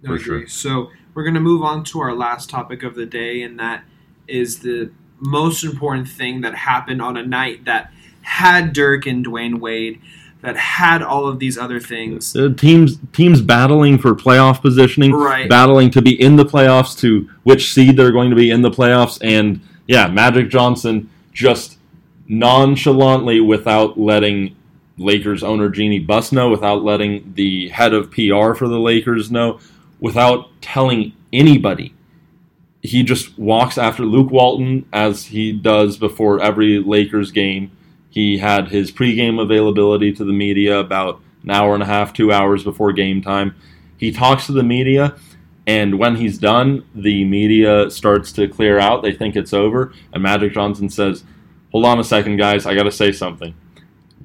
Speaker 2: No,
Speaker 1: For
Speaker 2: agree. So we're going to move on to our last topic of the day, and that is the most important thing that happened on a night that had Dirk and Dwyane Wade, that had all of these other things.
Speaker 1: Uh, teams teams battling for playoff positioning,
Speaker 2: Right.
Speaker 1: battling to be in the playoffs, to which seed they're going to be in the playoffs, and yeah, Magic Johnson just nonchalantly, without letting Lakers owner Jeanie Buss know, without letting the head of PR for the Lakers know, without telling anybody. He just walks after Luke Walton as he does before every Lakers game. He had his pregame availability to the media about an hour and a half, two hours before game time. He talks to the media, and when he's done, the media starts to clear out. They think it's over, and Magic Johnson says, Hold on a second, guys, I got to say something.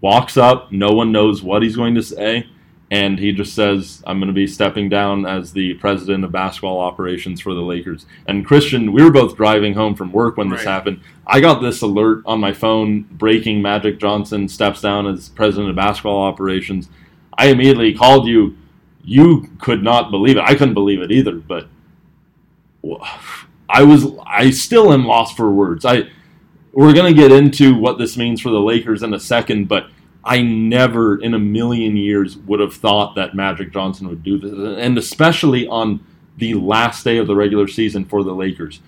Speaker 1: Walks up, no one knows what he's going to say, and he just says, I'm going to be stepping down as the president of basketball operations for the Lakers. And Christian, we were both driving home from work when this
Speaker 2: Right.
Speaker 1: happened. I got this alert on my phone breaking Magic Johnson steps down as president of basketball operations. I immediately called you. You could not believe it. I couldn't believe it either, but I was I still am lost for words. I we're going to get into what this means for the Lakers in a second, but I never in a million years would have thought that Magic Johnson would do this, and especially on the last day of the regular season for the Lakers.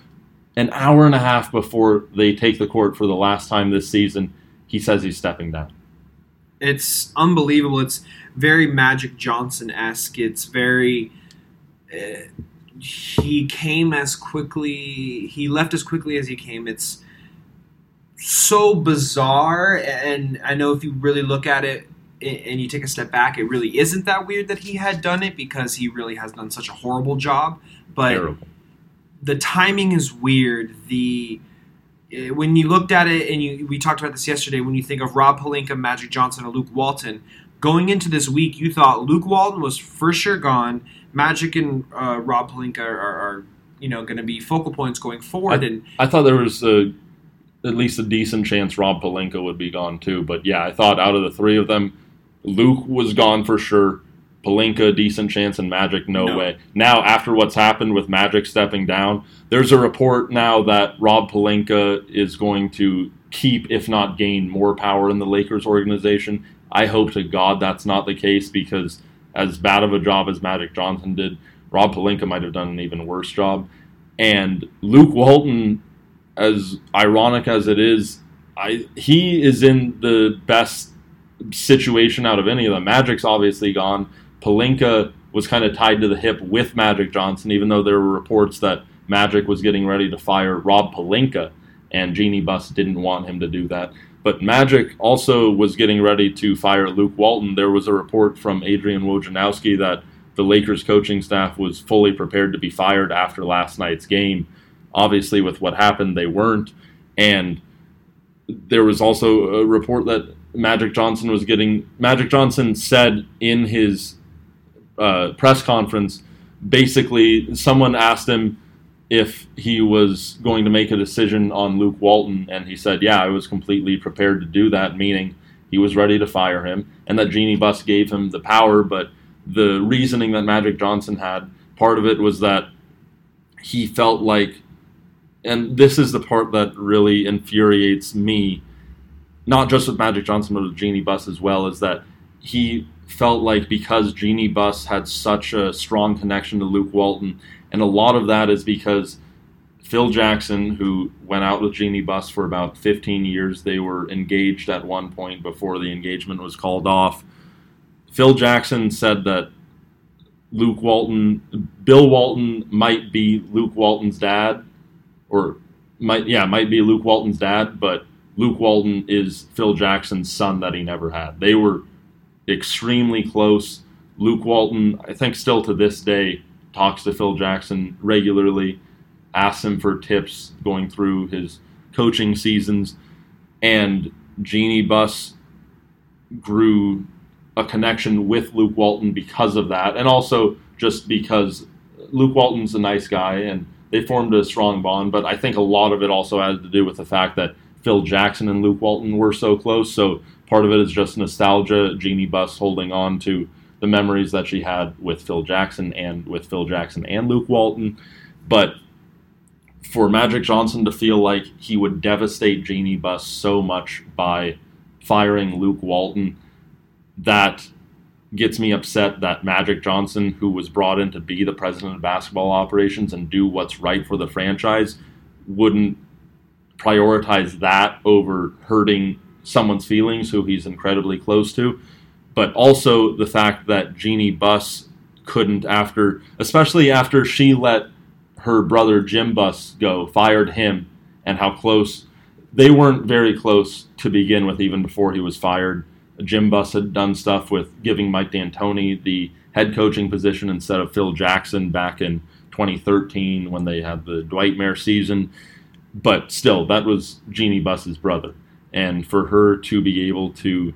Speaker 1: An hour and a half before they take the court for the last time this season, he says he's stepping down.
Speaker 2: It's unbelievable. It's very Magic Johnson esque. It's very. Uh, he came as quickly. He left as quickly as he came. It's so bizarre, and I know if you really look at it and you take a step back, it really isn't that weird that he had done it because he really has done such a horrible job. But
Speaker 1: Terrible.
Speaker 2: the timing is weird. The eh, when you looked at it, and you we talked about this yesterday. When you think of Rob Pelinka, Magic Johnson, and Luke Walton, going into this week, you thought Luke Walton was for sure gone. Magic and uh, Rob Pelinka are, are you know going to be focal points going forward, and
Speaker 1: I thought there was a, at least a decent chance Rob Pelinka would be gone too. But yeah, I thought out of the three of them, Luke was gone for sure. Pelinka, decent chance, and Magic, no,
Speaker 2: No.
Speaker 1: way. Now, after what's happened with Magic stepping down, there's a report now that Rob Pelinka is going to keep, if not gain, more power in the Lakers organization. I hope to God that's not the case because, as bad of a job as Magic Johnson did, Rob Pelinka might have done an even worse job. And Luke Walton, as ironic as it is, I he is in the best situation out of any of them. Magic's obviously gone. Pelinka was kind of tied to the hip with Magic Johnson, even though there were reports that Magic was getting ready to fire Rob Pelinka, and Jeanie Buss didn't want him to do that. But Magic also was getting ready to fire Luke Walton. There was a report from Adrian Wojnarowski that the Lakers coaching staff was fully prepared to be fired after last night's game. Obviously, with what happened, they weren't. And there was also a report that Magic Johnson was getting. Magic Johnson said in his uh, press conference, basically, someone asked him if he was going to make a decision on Luke Walton, and he said, "Yeah, I was completely prepared to do that," meaning he was ready to fire him, and that Jeanie Buss gave him the power. But the reasoning that Magic Johnson had, part of it was that he felt like, and this is the part that really infuriates me, not just with Magic Johnson, but with Jeanie Buss as well, is that he felt like because Jeanie Buss had such a strong connection to Luke Walton, and a lot of that is because Phil Jackson, who went out with Jeanie Buss for about 15 years, they were engaged at one point before the engagement was called off. Phil Jackson said that Luke Walton, Bill Walton might be Luke Walton's dad, or might yeah might be Luke Walton's dad, but Luke Walton is Phil Jackson's son that he never had. They were extremely close. Luke Walton, I think, still to this day talks to Phil Jackson regularly, asks him for tips going through his coaching seasons, and Jeanie Buss grew a connection with Luke Walton because of that, and also just because Luke Walton's a nice guy, and they formed a strong bond. But I think a lot of it also had to do with the fact that Phil Jackson and Luke Walton were so close. So part of it is just nostalgia. Jeanie Buss holding on to the memories that she had with Phil Jackson and with Phil Jackson and Luke Walton. But for Magic Johnson to feel like he would devastate Jeanie Buss so much by firing Luke Walton, that gets me upset that Magic Johnson, who was brought in to be the president of basketball operations and do what's right for the franchise, wouldn't prioritize that over hurting someone's feelings who he's incredibly close to. But also the fact that Jeanie Buss couldn't, after, especially after she let her brother Jim Buss go, fired him, and how close they weren't very close to begin with, even before he was fired. Jim Buss had done stuff with giving Mike D'Antoni the head coaching position instead of Phil Jackson back in 2013 when they had the Dwight Mayer season. But still, that was Jeanie Buss's brother. And for her to be able to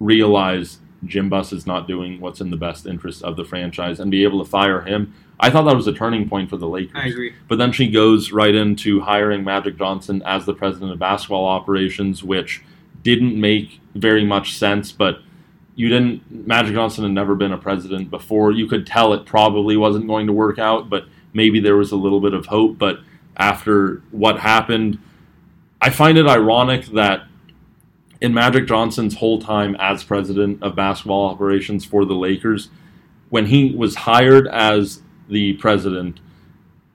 Speaker 1: realize Jim Buss is not doing what's in the best interest of the franchise and be able to fire him, I thought that was a turning point for the Lakers.
Speaker 2: I agree.
Speaker 1: But then she goes right into hiring Magic Johnson as the president of basketball operations, which didn't make very much sense, but you didn't Magic Johnson had never been a president before. You could tell it probably wasn't going to work out, but maybe there was a little bit of hope, but after what happened, I find it ironic that in Magic Johnson's whole time as president of basketball operations for the Lakers, when he was hired as the president,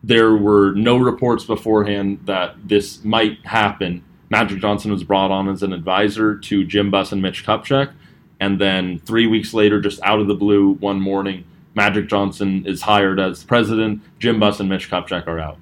Speaker 1: there were no reports beforehand that this might happen. Magic Johnson was brought on as an advisor to Jim Buss and Mitch Kupchak. And then three weeks later, just out of the blue, one morning, Magic Johnson is hired as president. Jim Buss and Mitch Kupchak are out.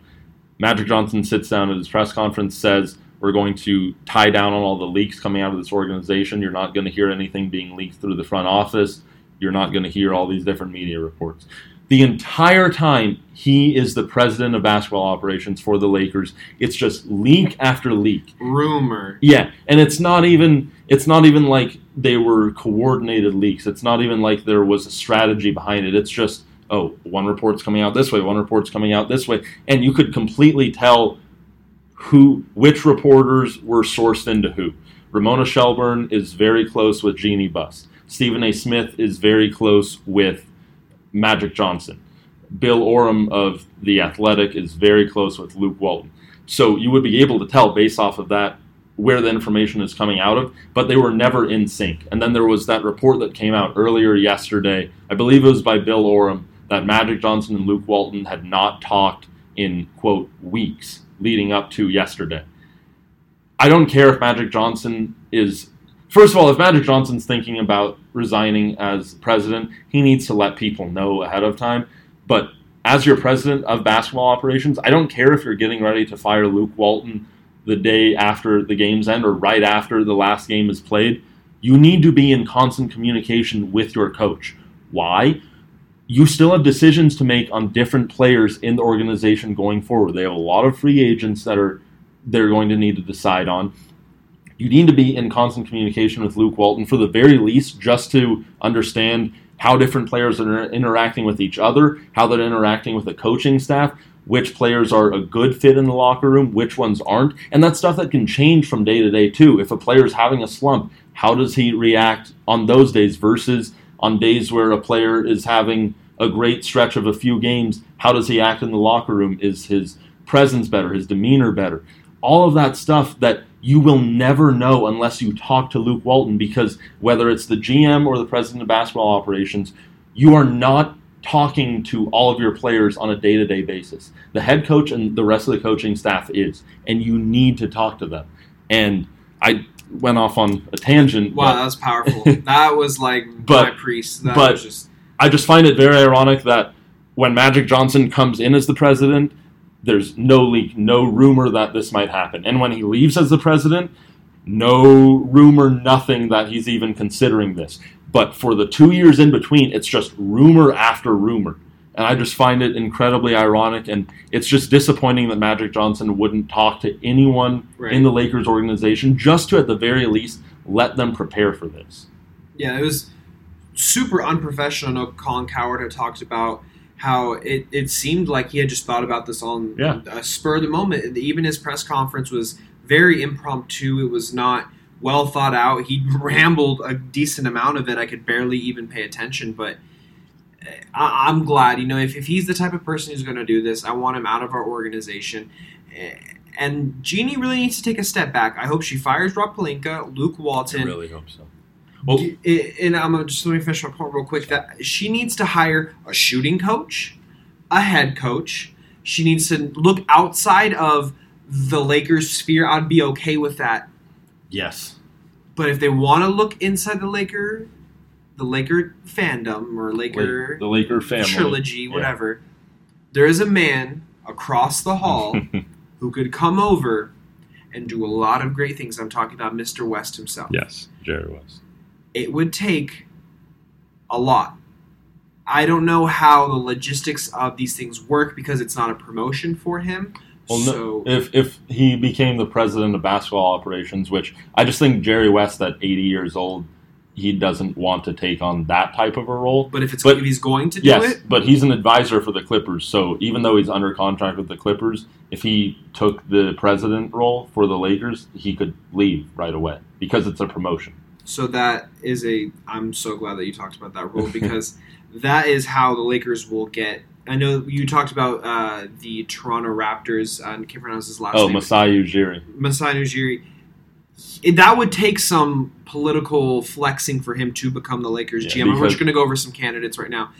Speaker 1: Magic Johnson sits down at his press conference, says, We're going to tie down on all the leaks coming out of this organization. You're not going to hear anything being leaked through the front office. You're not going to hear all these different media reports. The entire time he is the president of basketball operations for the Lakers, it's just leak after leak.
Speaker 2: Rumor.
Speaker 1: Yeah, and it's not even it's not even like they were coordinated leaks. It's not even like there was a strategy behind it. It's just oh, one report's coming out this way, one report's coming out this way, and you could completely tell who which reporters were sourced into who. Ramona Shelburne is very close with Jeanie Buss. Stephen A. Smith is very close with Magic Johnson. Bill Oram of The Athletic is very close with Luke Walton. So you would be able to tell based off of that where the information is coming out of, but they were never in sync. And then there was that report that came out earlier yesterday, I believe it was by Bill Oram, that Magic Johnson and Luke Walton had not talked in, quote, weeks leading up to yesterday. I don't care if Magic Johnson is. First of all, if Magic Johnson's thinking about resigning as president, he needs to let people know ahead of time. But as your president of basketball operations, I don't care if you're getting ready to fire Luke Walton the day after the game's end or right after the last game is played. You need to be in constant communication with your coach. Why? You still have decisions to make on different players in the organization going forward. They have a lot of free agents that are they're going to need to decide on. You need to be in constant communication with Luke Walton for the very least, just to understand how different players are interacting with each other, how they're interacting with the coaching staff, which players are a good fit in the locker room, which ones aren't, and that's stuff that can change from day to day too. If a player is having a slump, how does he react on those days versus on days where a player is having a great stretch of a few games? How does he act in the locker room? Is his presence better? His demeanor better? all of that stuff that you will never know unless you talk to Luke Walton because whether it's the GM or the president of basketball operations, you are not talking to all of your players on a day to day basis. The head coach and the rest of the coaching staff is, and you need to talk to them. And I went off on a tangent.
Speaker 2: Wow, that was powerful. that was like
Speaker 1: but,
Speaker 2: my priest. That
Speaker 1: but
Speaker 2: was just
Speaker 1: I just find it very ironic that when Magic Johnson comes in as the president, there's no leak, no rumor that this might happen. And when he leaves as the president, no rumor, nothing that he's even considering this. But for the two years in between, it's just rumor after rumor. And I just find it incredibly ironic. And it's just disappointing that Magic Johnson wouldn't talk to anyone
Speaker 2: Right.
Speaker 1: in the Lakers organization just to, at the very least, let them prepare for this.
Speaker 2: yeah, it was super unprofessional. I know Colin Cowherd had talked about how it, it seemed like he had just thought about this on
Speaker 1: Yeah.
Speaker 2: a spur of the moment. Even his press conference was very impromptu. It was not well thought out. He rambled a decent amount of it. I could barely even pay attention, but uh, I, I'm glad. You know, if, if he's the type of person who's going to do this, I want him out of our organization. Eh, And Jeanie really needs to take a step back. I hope she fires Rob Pelinka, Luke
Speaker 1: I
Speaker 2: Walton,
Speaker 1: really hope so. Well,
Speaker 2: and I'm gonna just let me finish my point real quick. That she needs to hire a shooting coach, a head coach. She needs to look outside of the Lakers sphere. I'd be okay with that.
Speaker 1: yes.
Speaker 2: But if they want to look inside the Laker, the Laker fandom or Laker
Speaker 1: the Laker family.
Speaker 2: trilogy,
Speaker 1: Yeah.
Speaker 2: whatever, there is a man across the hall who could come over and do a lot of great things. I'm talking about Mr. West himself
Speaker 1: yes, Jerry West.
Speaker 2: It would take a lot. I don't know how the logistics of these things work because it's not a promotion for him.
Speaker 1: Well, no- If if he became the president of basketball operations, which I just think Jerry West at 80 years old, he doesn't want to take on that type of a role.
Speaker 2: but if it's
Speaker 1: but-
Speaker 2: if he's going to do
Speaker 1: Yes,
Speaker 2: it,
Speaker 1: but he's an advisor for the Clippers, so even though he's under contract with the Clippers, if he took the president role for the Lakers, he could leave right away because it's a promotion.
Speaker 2: So that is a. I'm so glad that you talked about that rule because that is how the Lakers will get. I know you talked about uh, the Toronto Raptors. Uh, I can't pronounce his last
Speaker 1: Oh,
Speaker 2: name.
Speaker 1: Masai Ujiri.
Speaker 2: Masai Ujiri. It- That would take some political flexing for him to become the Lakers
Speaker 1: Yeah,
Speaker 2: GM. We're just going to go over some candidates right now.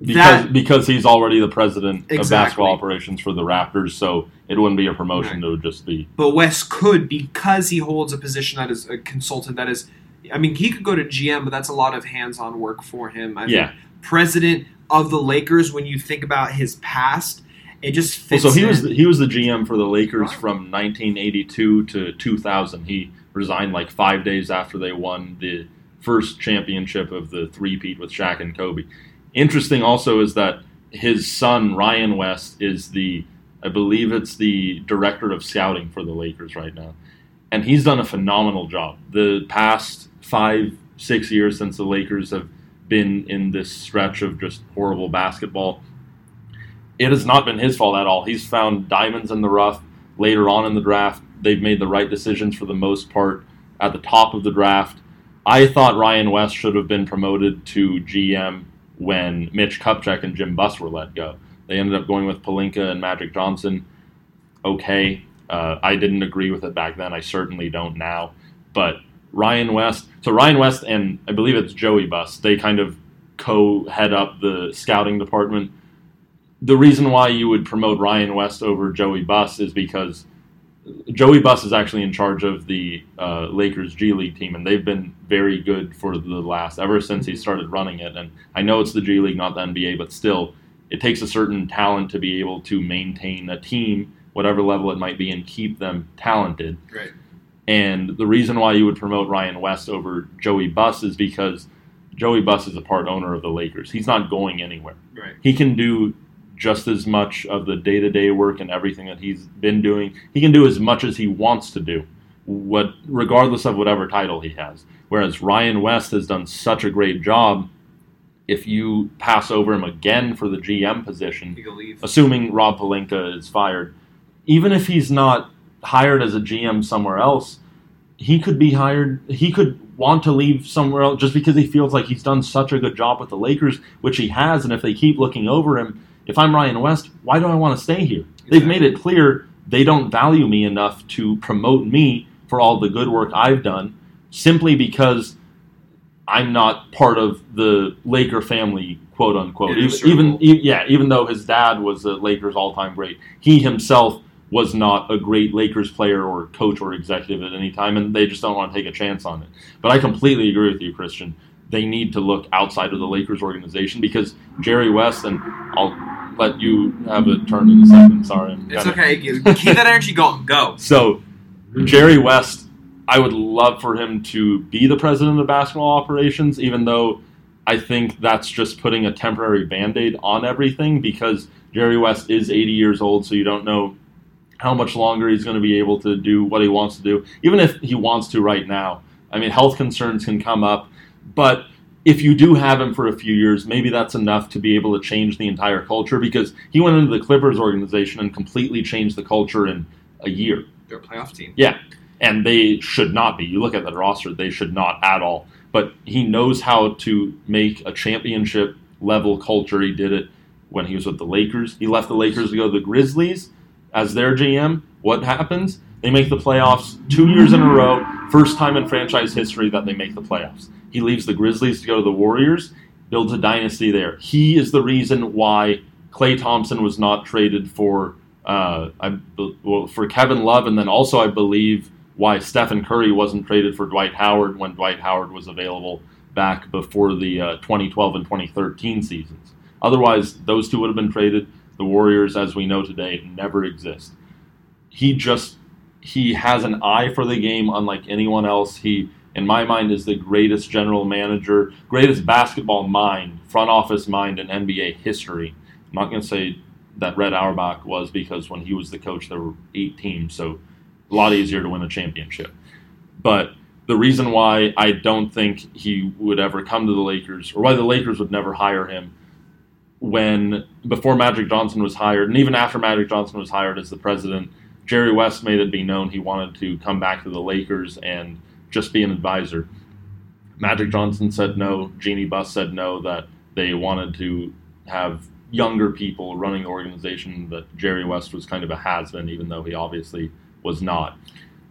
Speaker 1: Because
Speaker 2: That-
Speaker 1: because he's already the president of basketball operations for the Raptors, so it wouldn't be a promotion;
Speaker 2: Right.
Speaker 1: it would just be
Speaker 2: But Wes could because he holds a position that is a consultant. That is, I mean, he could go to GM, but that's a lot of hands-on work for him. I
Speaker 1: yeah.
Speaker 2: president of the Lakers. When you think about his past, it just
Speaker 1: Well,
Speaker 2: fits.
Speaker 1: so he was the, he was the GM for the Lakers
Speaker 2: Right.
Speaker 1: from 1982 to 2000. He resigned like five days after they won the first championship of the three-peat with Shaq and Kobe. Interesting also is that his son Ryan West is the I believe it's the director of scouting for the Lakers right now, and he's done a phenomenal job. The past five six years since the Lakers have been in this stretch of just horrible basketball it has not been his fault at all. He's found diamonds in the rough later on in the draft. They've made the right decisions for the most part at the top of the draft. I thought Ryan West should have been promoted to GM when Mitch Kupchak and Jim Buss were let go. They ended up going with Pelinka and Magic Johnson. Okay, uh, I didn't agree with it back then. I certainly don't now. But Ryan West, so Ryan West and I believe it's Joey Buss, they kind of co head up the scouting department the reason why you would promote Ryan West over Joey Buss is because Joey Buss is actually in charge of the uh, Lakers G League team, and they've been very good for the last ever since he started running it. And I know it's the G League, not the NBA, but still, it takes a certain talent to be able to maintain a team, whatever level it might be, and keep them talented.
Speaker 2: Right.
Speaker 1: And the reason why you would promote Ryan West over Joey Buss is because Joey Buss is a part owner of the Lakers. He's not going anywhere
Speaker 2: Right.
Speaker 1: he can do just as much of the day-to-day work and everything that he's been doing. He can do as much as he wants to do, what regardless of whatever title he has. Whereas Ryan West has done such a great job. If you pass over him again for the GM position,
Speaker 2: He could leave.
Speaker 1: assuming Rob Pelinka is fired, even if he's not hired as a GM somewhere else, he could be hired. He could want to leave somewhere else just because he feels like he's done such a good job with the Lakers, which he has. And if they keep looking over him, if I'm Ryan West, why do I want to stay here? They've made it clear they don't value me enough to promote me for all the good work I've done simply because I'm not part of the Laker family, quote unquote. Even, even yeah, even though his dad was a Lakers all-time great, he himself was not a great Lakers player or coach or executive at any time, and they just don't want to take a chance on it. But I completely agree with you, Christian. They need to look outside of the Lakers organization because Jerry West and I'll let you have a turn in a second. Sorry, I'm
Speaker 2: It's
Speaker 1: kinda-
Speaker 2: okay. Keep that energy going. Go.
Speaker 1: so, Jerry West, I would love for him to be the president of basketball operations, even though I think that's just putting a temporary band aid on everything because Jerry West is 80 years old, so you don't know how much longer he's going to be able to do what he wants to do, even if he wants to right now. I mean, health concerns can come up, but if you do have him for a few years, maybe that's enough to be able to change the entire culture because he went into the Clippers organization and completely changed the culture in a year.
Speaker 2: They're a playoff team.
Speaker 1: Yeah, and they should not be. You look at the roster; they should not at all. But he knows how to make a championship level culture. He did it when he was with the Lakers. He left the Lakers to go to the Grizzlies as their GM. What happens? They make the playoffs two years in a row. First time in franchise history that they make the playoffs. He leaves the Grizzlies to go to the Warriors, builds a dynasty there. He is the reason why Klay Thompson was not traded for uh, I, well, for Kevin Love, and then also I believe why Stephen Curry wasn't traded for Dwight Howard when Dwight Howard was available back before the uh, 2012 and 2013 seasons. Otherwise, those two would have been traded. The Warriors, as we know today, never exist. He just he has an eye for the game unlike anyone else. He, in my mind, is the greatest general manager, greatest basketball mind, front office mind in NBA history. I'm not going to say that Red Auerbach was because when he was the coach, there were eight teams, so a lot easier to win a championship. But the reason why I don't think he would ever come to the Lakers, or why the Lakers would never hire him, when before Magic Johnson was hired, and even after Magic Johnson was hired as the president, Jerry West made it be known he wanted to come back to the Lakers and just be an advisor. Magic Johnson said no. Jeanie Buss said no. That they wanted to have younger people running the organization. That Jerry West was kind of a has-been, even though he obviously was not.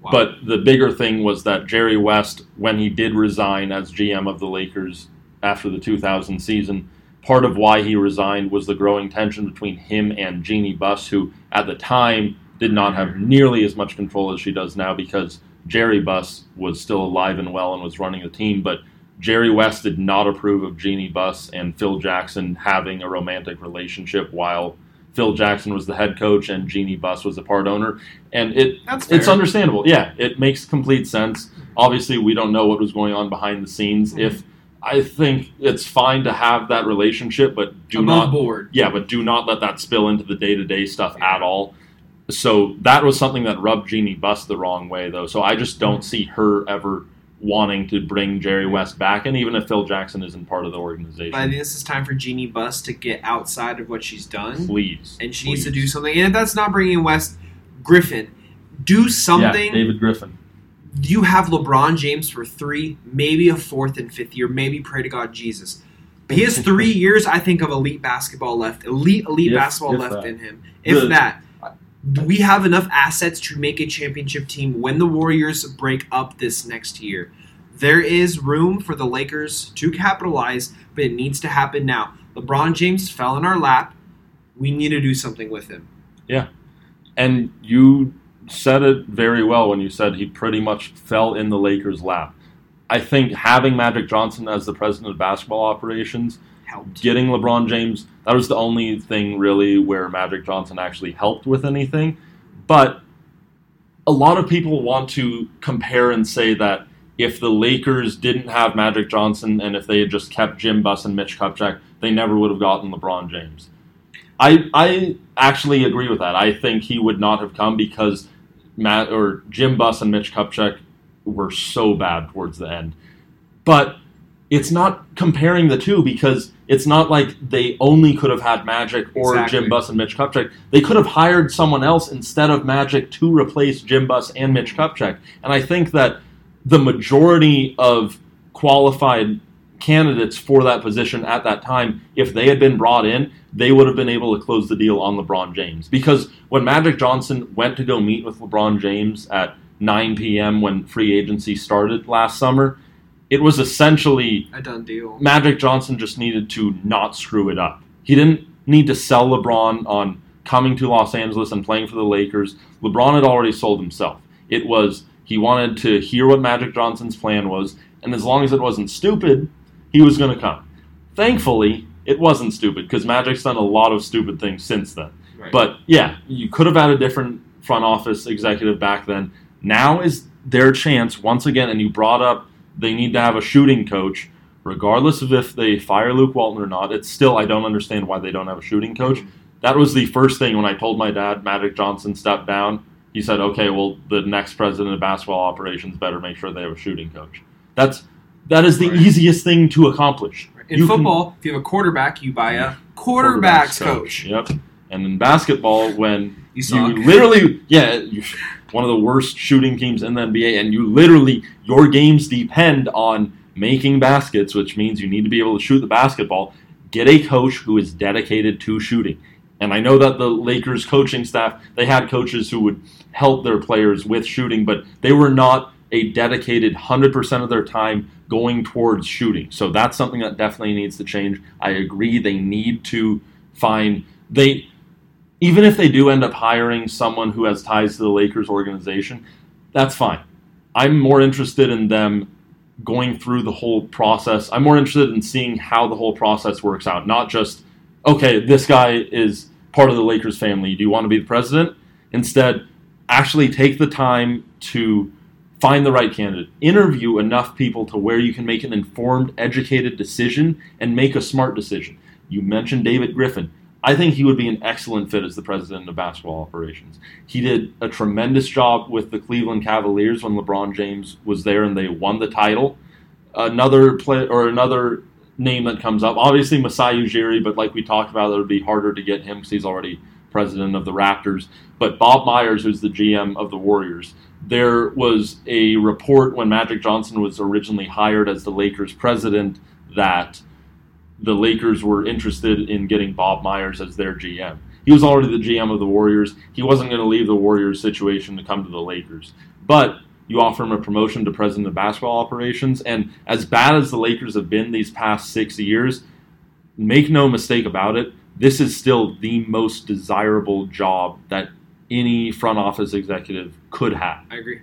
Speaker 1: Wow. But the bigger thing was that Jerry West, when he did resign as GM of the Lakers after the 2000 season, part of why he resigned was the growing tension between him and Jeanie Buss, who at the time did not have nearly as much control as she does now because Jerry Buss was still alive and well and was running the team. But Jerry West did not approve of Jeanie Buss and Phil Jackson having a romantic relationship while Phil Jackson was the head coach and Jeanie Buss was a part owner. And it it's understandable. Yeah, it makes complete sense. Obviously, we don't know what was going on behind the scenes. Mm-hmm. If I think it's fine to have that relationship, but do not
Speaker 2: board.
Speaker 1: Yeah, but do not let that spill into the day to day stuff yeah. at all. So that was something that rubbed Jeanie Buss the wrong way, though. So I just don't see her ever wanting to bring Jerry West back, and even if Phil Jackson isn't part of the organization.
Speaker 2: But I think this is time for Jeanie Buss to get outside of what she's done.
Speaker 1: Please.
Speaker 2: And she
Speaker 1: please.
Speaker 2: needs to do something. And if that's not bringing West, Griffin, do something.
Speaker 1: Yeah, David Griffin.
Speaker 2: You have LeBron James for three, maybe a fourth and fifth year, maybe pray to God Jesus. But he has three years, I think, of elite basketball left, elite, elite if, basketball if left that. in him. If the, that we have enough assets to make a championship team when the Warriors break up this next year. There is room for the Lakers to capitalize, but it needs to happen now. LeBron James fell in our lap. We need to do something with him.
Speaker 1: Yeah. And you said it very well when you said he pretty much fell in the Lakers' lap. I think having Magic Johnson as the president of basketball operations helped. Getting LeBron James, that was the only thing really where Magic Johnson actually helped with anything. But a lot of people want to compare and say that if the Lakers didn't have Magic Johnson and if they had just kept Jim Buss and Mitch Kupchak, they never would have gotten LeBron James. I I actually agree with that. I think he would not have come because Matt or Jim Buss and Mitch Kupchak were so bad towards the end. But it's not comparing the two because it's not like they only could have had Magic or exactly. Jim Buss and Mitch Kupchak. They could have hired someone else instead of Magic to replace Jim Buss and Mitch Kupchak. And I think that the majority of qualified candidates for that position at that time, if they had been brought in, they would have been able to close the deal on LeBron James. Because when Magic Johnson went to go meet with LeBron James at 9 p.m. when free agency started last summer, it was essentially
Speaker 2: a done deal.
Speaker 1: Magic Johnson just needed to not screw it up. He didn't need to sell LeBron on coming to Los Angeles and playing for the Lakers. LeBron had already sold himself. It was he wanted to hear what Magic Johnson's plan was, and as long as it wasn't stupid, he was going to come. Thankfully, it wasn't stupid because Magic's done a lot of stupid things since then. Right. But yeah, you could have had a different front office executive back then. Now is their chance once again, and you brought up they need to have a shooting coach, regardless of if they fire Luke Walton or not. It's still I don't understand why they don't have a shooting coach. That was the first thing when I told my dad Magic Johnson stepped down. He said, "Okay, well, the next president of basketball operations better make sure they have a shooting coach." That's That is the
Speaker 2: Right.
Speaker 1: easiest thing to accomplish.
Speaker 2: In
Speaker 1: You can-
Speaker 2: football, if you have a quarterback, you buy a mm-hmm. quarterback's coach.
Speaker 1: Yep. And in basketball, when
Speaker 2: You
Speaker 1: you literally, yeah, you, one of the worst shooting teams in the NBA, and you literally, your games depend on making baskets, which means you need to be able to shoot the basketball. Get a coach who is dedicated to shooting. And I know that the Lakers coaching staff, they had coaches who would help their players with shooting, but they were not a dedicated 100% of their time going towards shooting. So that's something that definitely needs to change. I agree they need to find they even if they do end up hiring someone who has ties to the Lakers organization, that's fine. I'm more interested in them going through the whole process. I'm more interested in seeing how the whole process works out, not just okay, this guy is part of the Lakers family. Do you want to be the president? Instead, actually take the time to find the right candidate. Interview enough people to where you can make an informed, educated decision and make a smart decision. You mentioned David Griffin. I think he would be an excellent fit as the president of basketball operations. He did a tremendous job with the Cleveland Cavaliers when LeBron James was there and they won the title. Another play or another name that comes up, obviously Masai Ujiri, but like we talked about, it would be harder to get him because he's already president of the Raptors. But Bob Myers, who's the GM of the Warriors, there was a report when Magic Johnson was originally hired as the Lakers president that the Lakers were interested in getting Bob Myers as their GM. He was already the GM of the Warriors. He wasn't going to leave the Warriors situation to come to the Lakers. But you offer him a promotion to president of basketball operations, and as bad as the Lakers have been these past six years, make no mistake about it, this is still the most desirable job that any front office executive could have.
Speaker 2: I agree.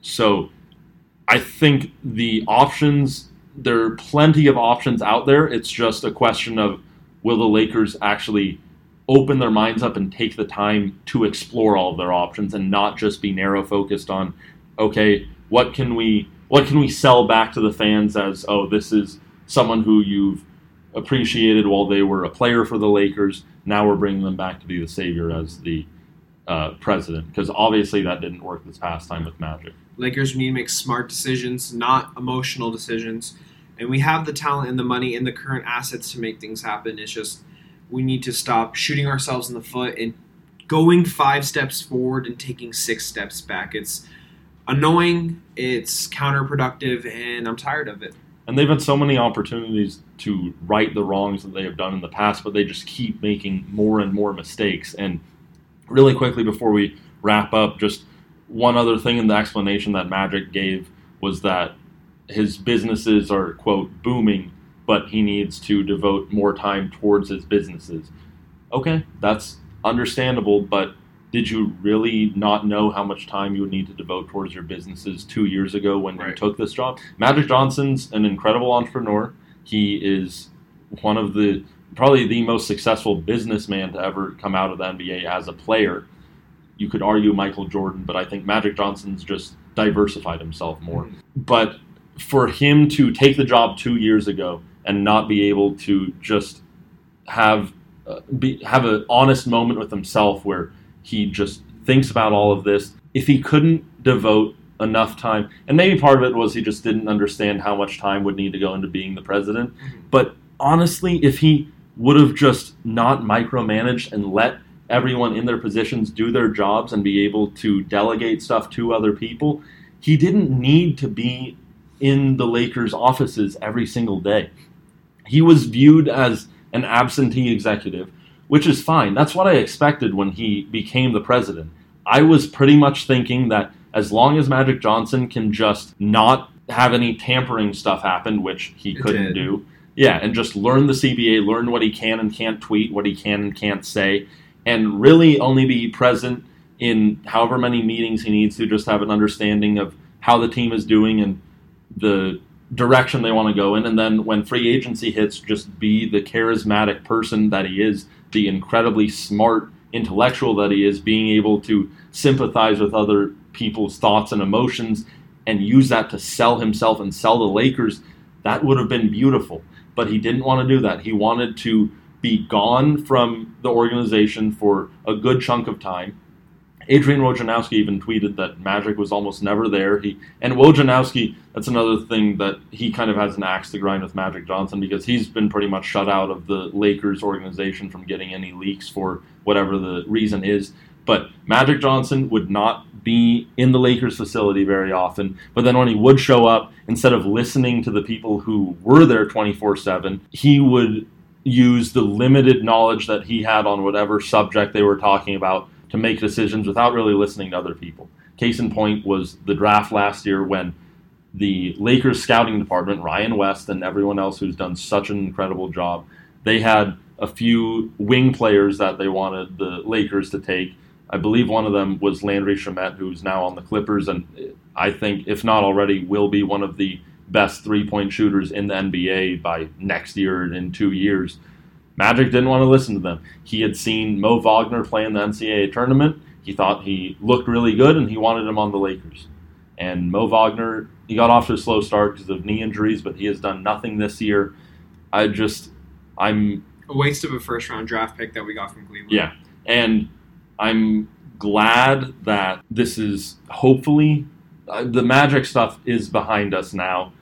Speaker 1: So I think the options, there are plenty of options out there. It's just a question of will the Lakers actually open their minds up and take the time to explore all of their options and not just be narrow focused on, okay, what can we what can we sell back to the fans as, oh, this is someone who you've appreciated while they were a player for the Lakers. Now we're bringing them back to be the savior as the uh, president because obviously that didn't work this past time with Magic.
Speaker 2: Lakers need to make smart decisions, not emotional decisions. And we have the talent and the money and the current assets to make things happen. It's just we need to stop shooting ourselves in the foot and going five steps forward and taking six steps back. It's annoying, it's counterproductive, and I'm tired of it.
Speaker 1: And they've had so many opportunities to right the wrongs that they have done in the past, but they just keep making more and more mistakes. And really quickly before we wrap up, just one other thing in the explanation that Magic gave was that his businesses are, quote, booming, but he needs to devote more time towards his businesses. Okay, that's understandable, but did you really not know how much time you would need to devote towards your businesses two years ago when you took this job? Magic Johnson's an incredible entrepreneur. He is one of the probably the most successful businessman to ever come out of the NBA as a player. You could argue Michael Jordan, but I think Magic Johnson's just diversified himself more. Mm-hmm. But for him to take the job two years ago and not be able to just have uh, be, have an honest moment with himself where he just thinks about all of this. If he couldn't devote enough time, and maybe part of it was he just didn't understand how much time would need to go into being the president. But honestly, if he would have just not micromanaged and let everyone in their positions do their jobs and be able to delegate stuff to other people, he didn't need to be in the Lakers' offices every single day. He was viewed as an absentee executive, which is fine. That's what I expected when he became the president. I was pretty much thinking that as long as Magic Johnson can just not have any tampering stuff happen, which he
Speaker 2: It
Speaker 1: couldn't
Speaker 2: did.
Speaker 1: do, yeah, and just learn the CBA, learn what he can and can't tweet, what he can and can't say, and really only be present in however many meetings he needs to, just have an understanding of how the team is doing and the direction they want to go in. And then when free agency hits, just be the charismatic person that he is, the incredibly smart intellectual that he is, being able to sympathize with other people's thoughts and emotions and use that to sell himself and sell the Lakers. That would have been beautiful. But he didn't want to do that. He wanted to be gone from the organization for a good chunk of time Adrian Wojnarowski even tweeted that Magic was almost never there. He and Wojnarowski, that's another thing that he kind of has an axe to grind with Magic Johnson because he's been pretty much shut out of the Lakers organization from getting any leaks for whatever the reason is. But Magic Johnson would not be in the Lakers facility very often. But then when he would show up, instead of listening to the people who were there 24 7, he would use the limited knowledge that he had on whatever subject they were talking about to make decisions without really listening to other people. Case in point was the draft last year when the Lakers scouting department, Ryan West and everyone else who's done such an incredible job, they had a few wing players that they wanted the Lakers to take. I believe one of them was Landry Shamet, who's now on the Clippers, and I think, if not already, will be one of the best three point shooters in the NBA by next year and in two years. Magic didn't want to listen to them. He had seen Mo Wagner play in the NCAA tournament. He thought he looked really good and he wanted him on the Lakers. And Mo Wagner, he got off to a slow start because of knee injuries, but he has done nothing this year. I just, I'm.
Speaker 2: A waste of a first round draft pick that we got from Cleveland.
Speaker 1: Yeah. And I'm glad that this is hopefully, uh, the Magic stuff is behind us now.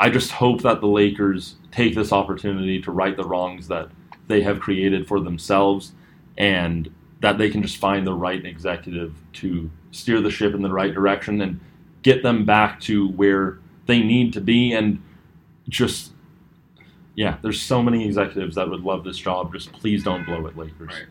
Speaker 1: I just hope that the Lakers take this opportunity to right the wrongs that they have created for themselves and that they can just find the right executive to steer the ship in the right direction and get them back to where they need to be and just yeah there's so many executives that would love this job. Just please don't blow it lakers.
Speaker 2: Right.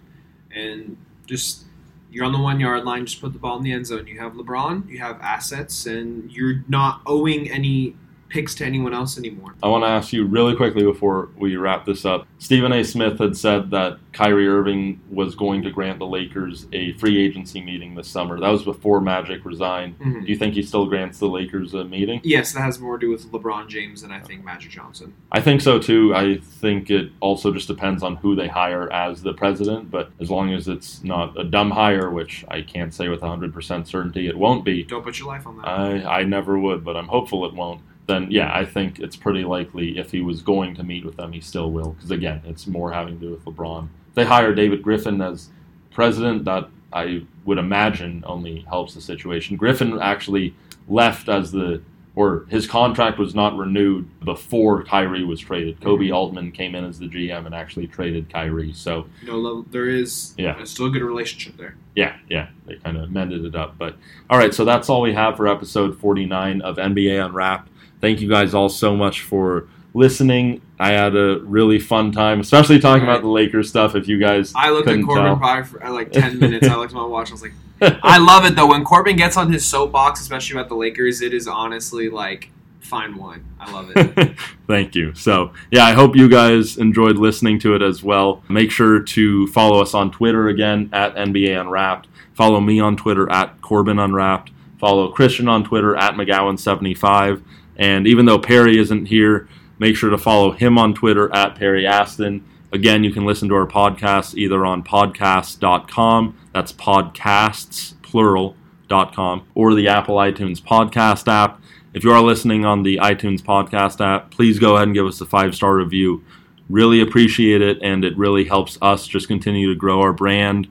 Speaker 2: And just you're on the one yard line. Just put the ball in the end zone. You have lebron. You have assets and you're not owing any picks to anyone else anymore.
Speaker 1: I want to ask you really quickly before we wrap this up. Stephen A. Smith had said that Kyrie Irving was going to grant the Lakers a free agency meeting this summer. That was before Magic resigned. Mm-hmm. Do you think he still grants the Lakers a meeting?
Speaker 2: Yes, that has more to do with LeBron James than I think Magic Johnson.
Speaker 1: I think so too. I think it also just depends on who they hire as the president, but as long as it's not a dumb hire, which I can't say with 100% certainty it won't be.
Speaker 2: Don't put your life on that.
Speaker 1: I, I never would, but I'm hopeful it won't then yeah, I think it's pretty likely if he was going to meet with them, he still will. Because again, it's more having to do with LeBron. If they hire David Griffin as president, that I would imagine only helps the situation. Griffin actually left as the or his contract was not renewed before Kyrie was traded. Koby mm-hmm. Altman came in as the GM and actually traded Kyrie. So
Speaker 2: no, there is yeah, still a good relationship there.
Speaker 1: Yeah, yeah, they kind of mended it up. But all right, so that's all we have for episode 49 of NBA Unwrapped. Thank you guys all so much for listening. I had a really fun time, especially talking right. about the Lakers stuff. If you guys,
Speaker 2: I looked at Corbin tell. probably for like ten minutes. I looked at my watch. I was like, I love it though. When Corbin gets on his soapbox, especially about the Lakers, it is honestly like fine wine. I love it.
Speaker 1: Thank you. So, yeah, I hope you guys enjoyed listening to it as well. Make sure to follow us on Twitter again at NBA Unwrapped. Follow me on Twitter at Corbin Unwrapped. Follow Christian on Twitter at McGowan75. And even though Perry isn't here, make sure to follow him on Twitter at Perry Aston. Again, you can listen to our podcast either on podcast.com, that's podcasts, plural.com, or the Apple iTunes podcast app. If you are listening on the iTunes podcast app, please go ahead and give us a five star review. Really appreciate it, and it really helps us just continue to grow our brand.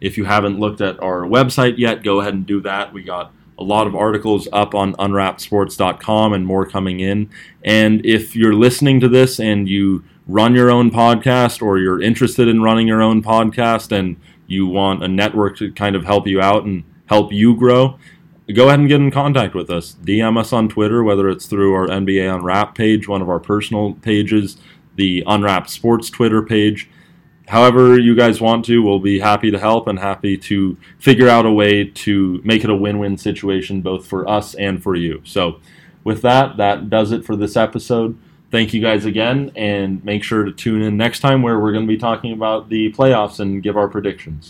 Speaker 1: If you haven't looked at our website yet, go ahead and do that. We got a lot of articles up on unwrappedsports.com and more coming in. And if you're listening to this and you run your own podcast or you're interested in running your own podcast and you want a network to kind of help you out and help you grow, go ahead and get in contact with us. DM us on Twitter, whether it's through our NBA Unwrapped page, one of our personal pages, the Unwrapped Sports Twitter page however you guys want to, we'll be happy to help and happy to figure out a way to make it a win win situation both for us and for you. So, with that, that does it for this episode. Thank you guys again, and make sure to tune in next time where we're going to be talking about the playoffs and give our predictions.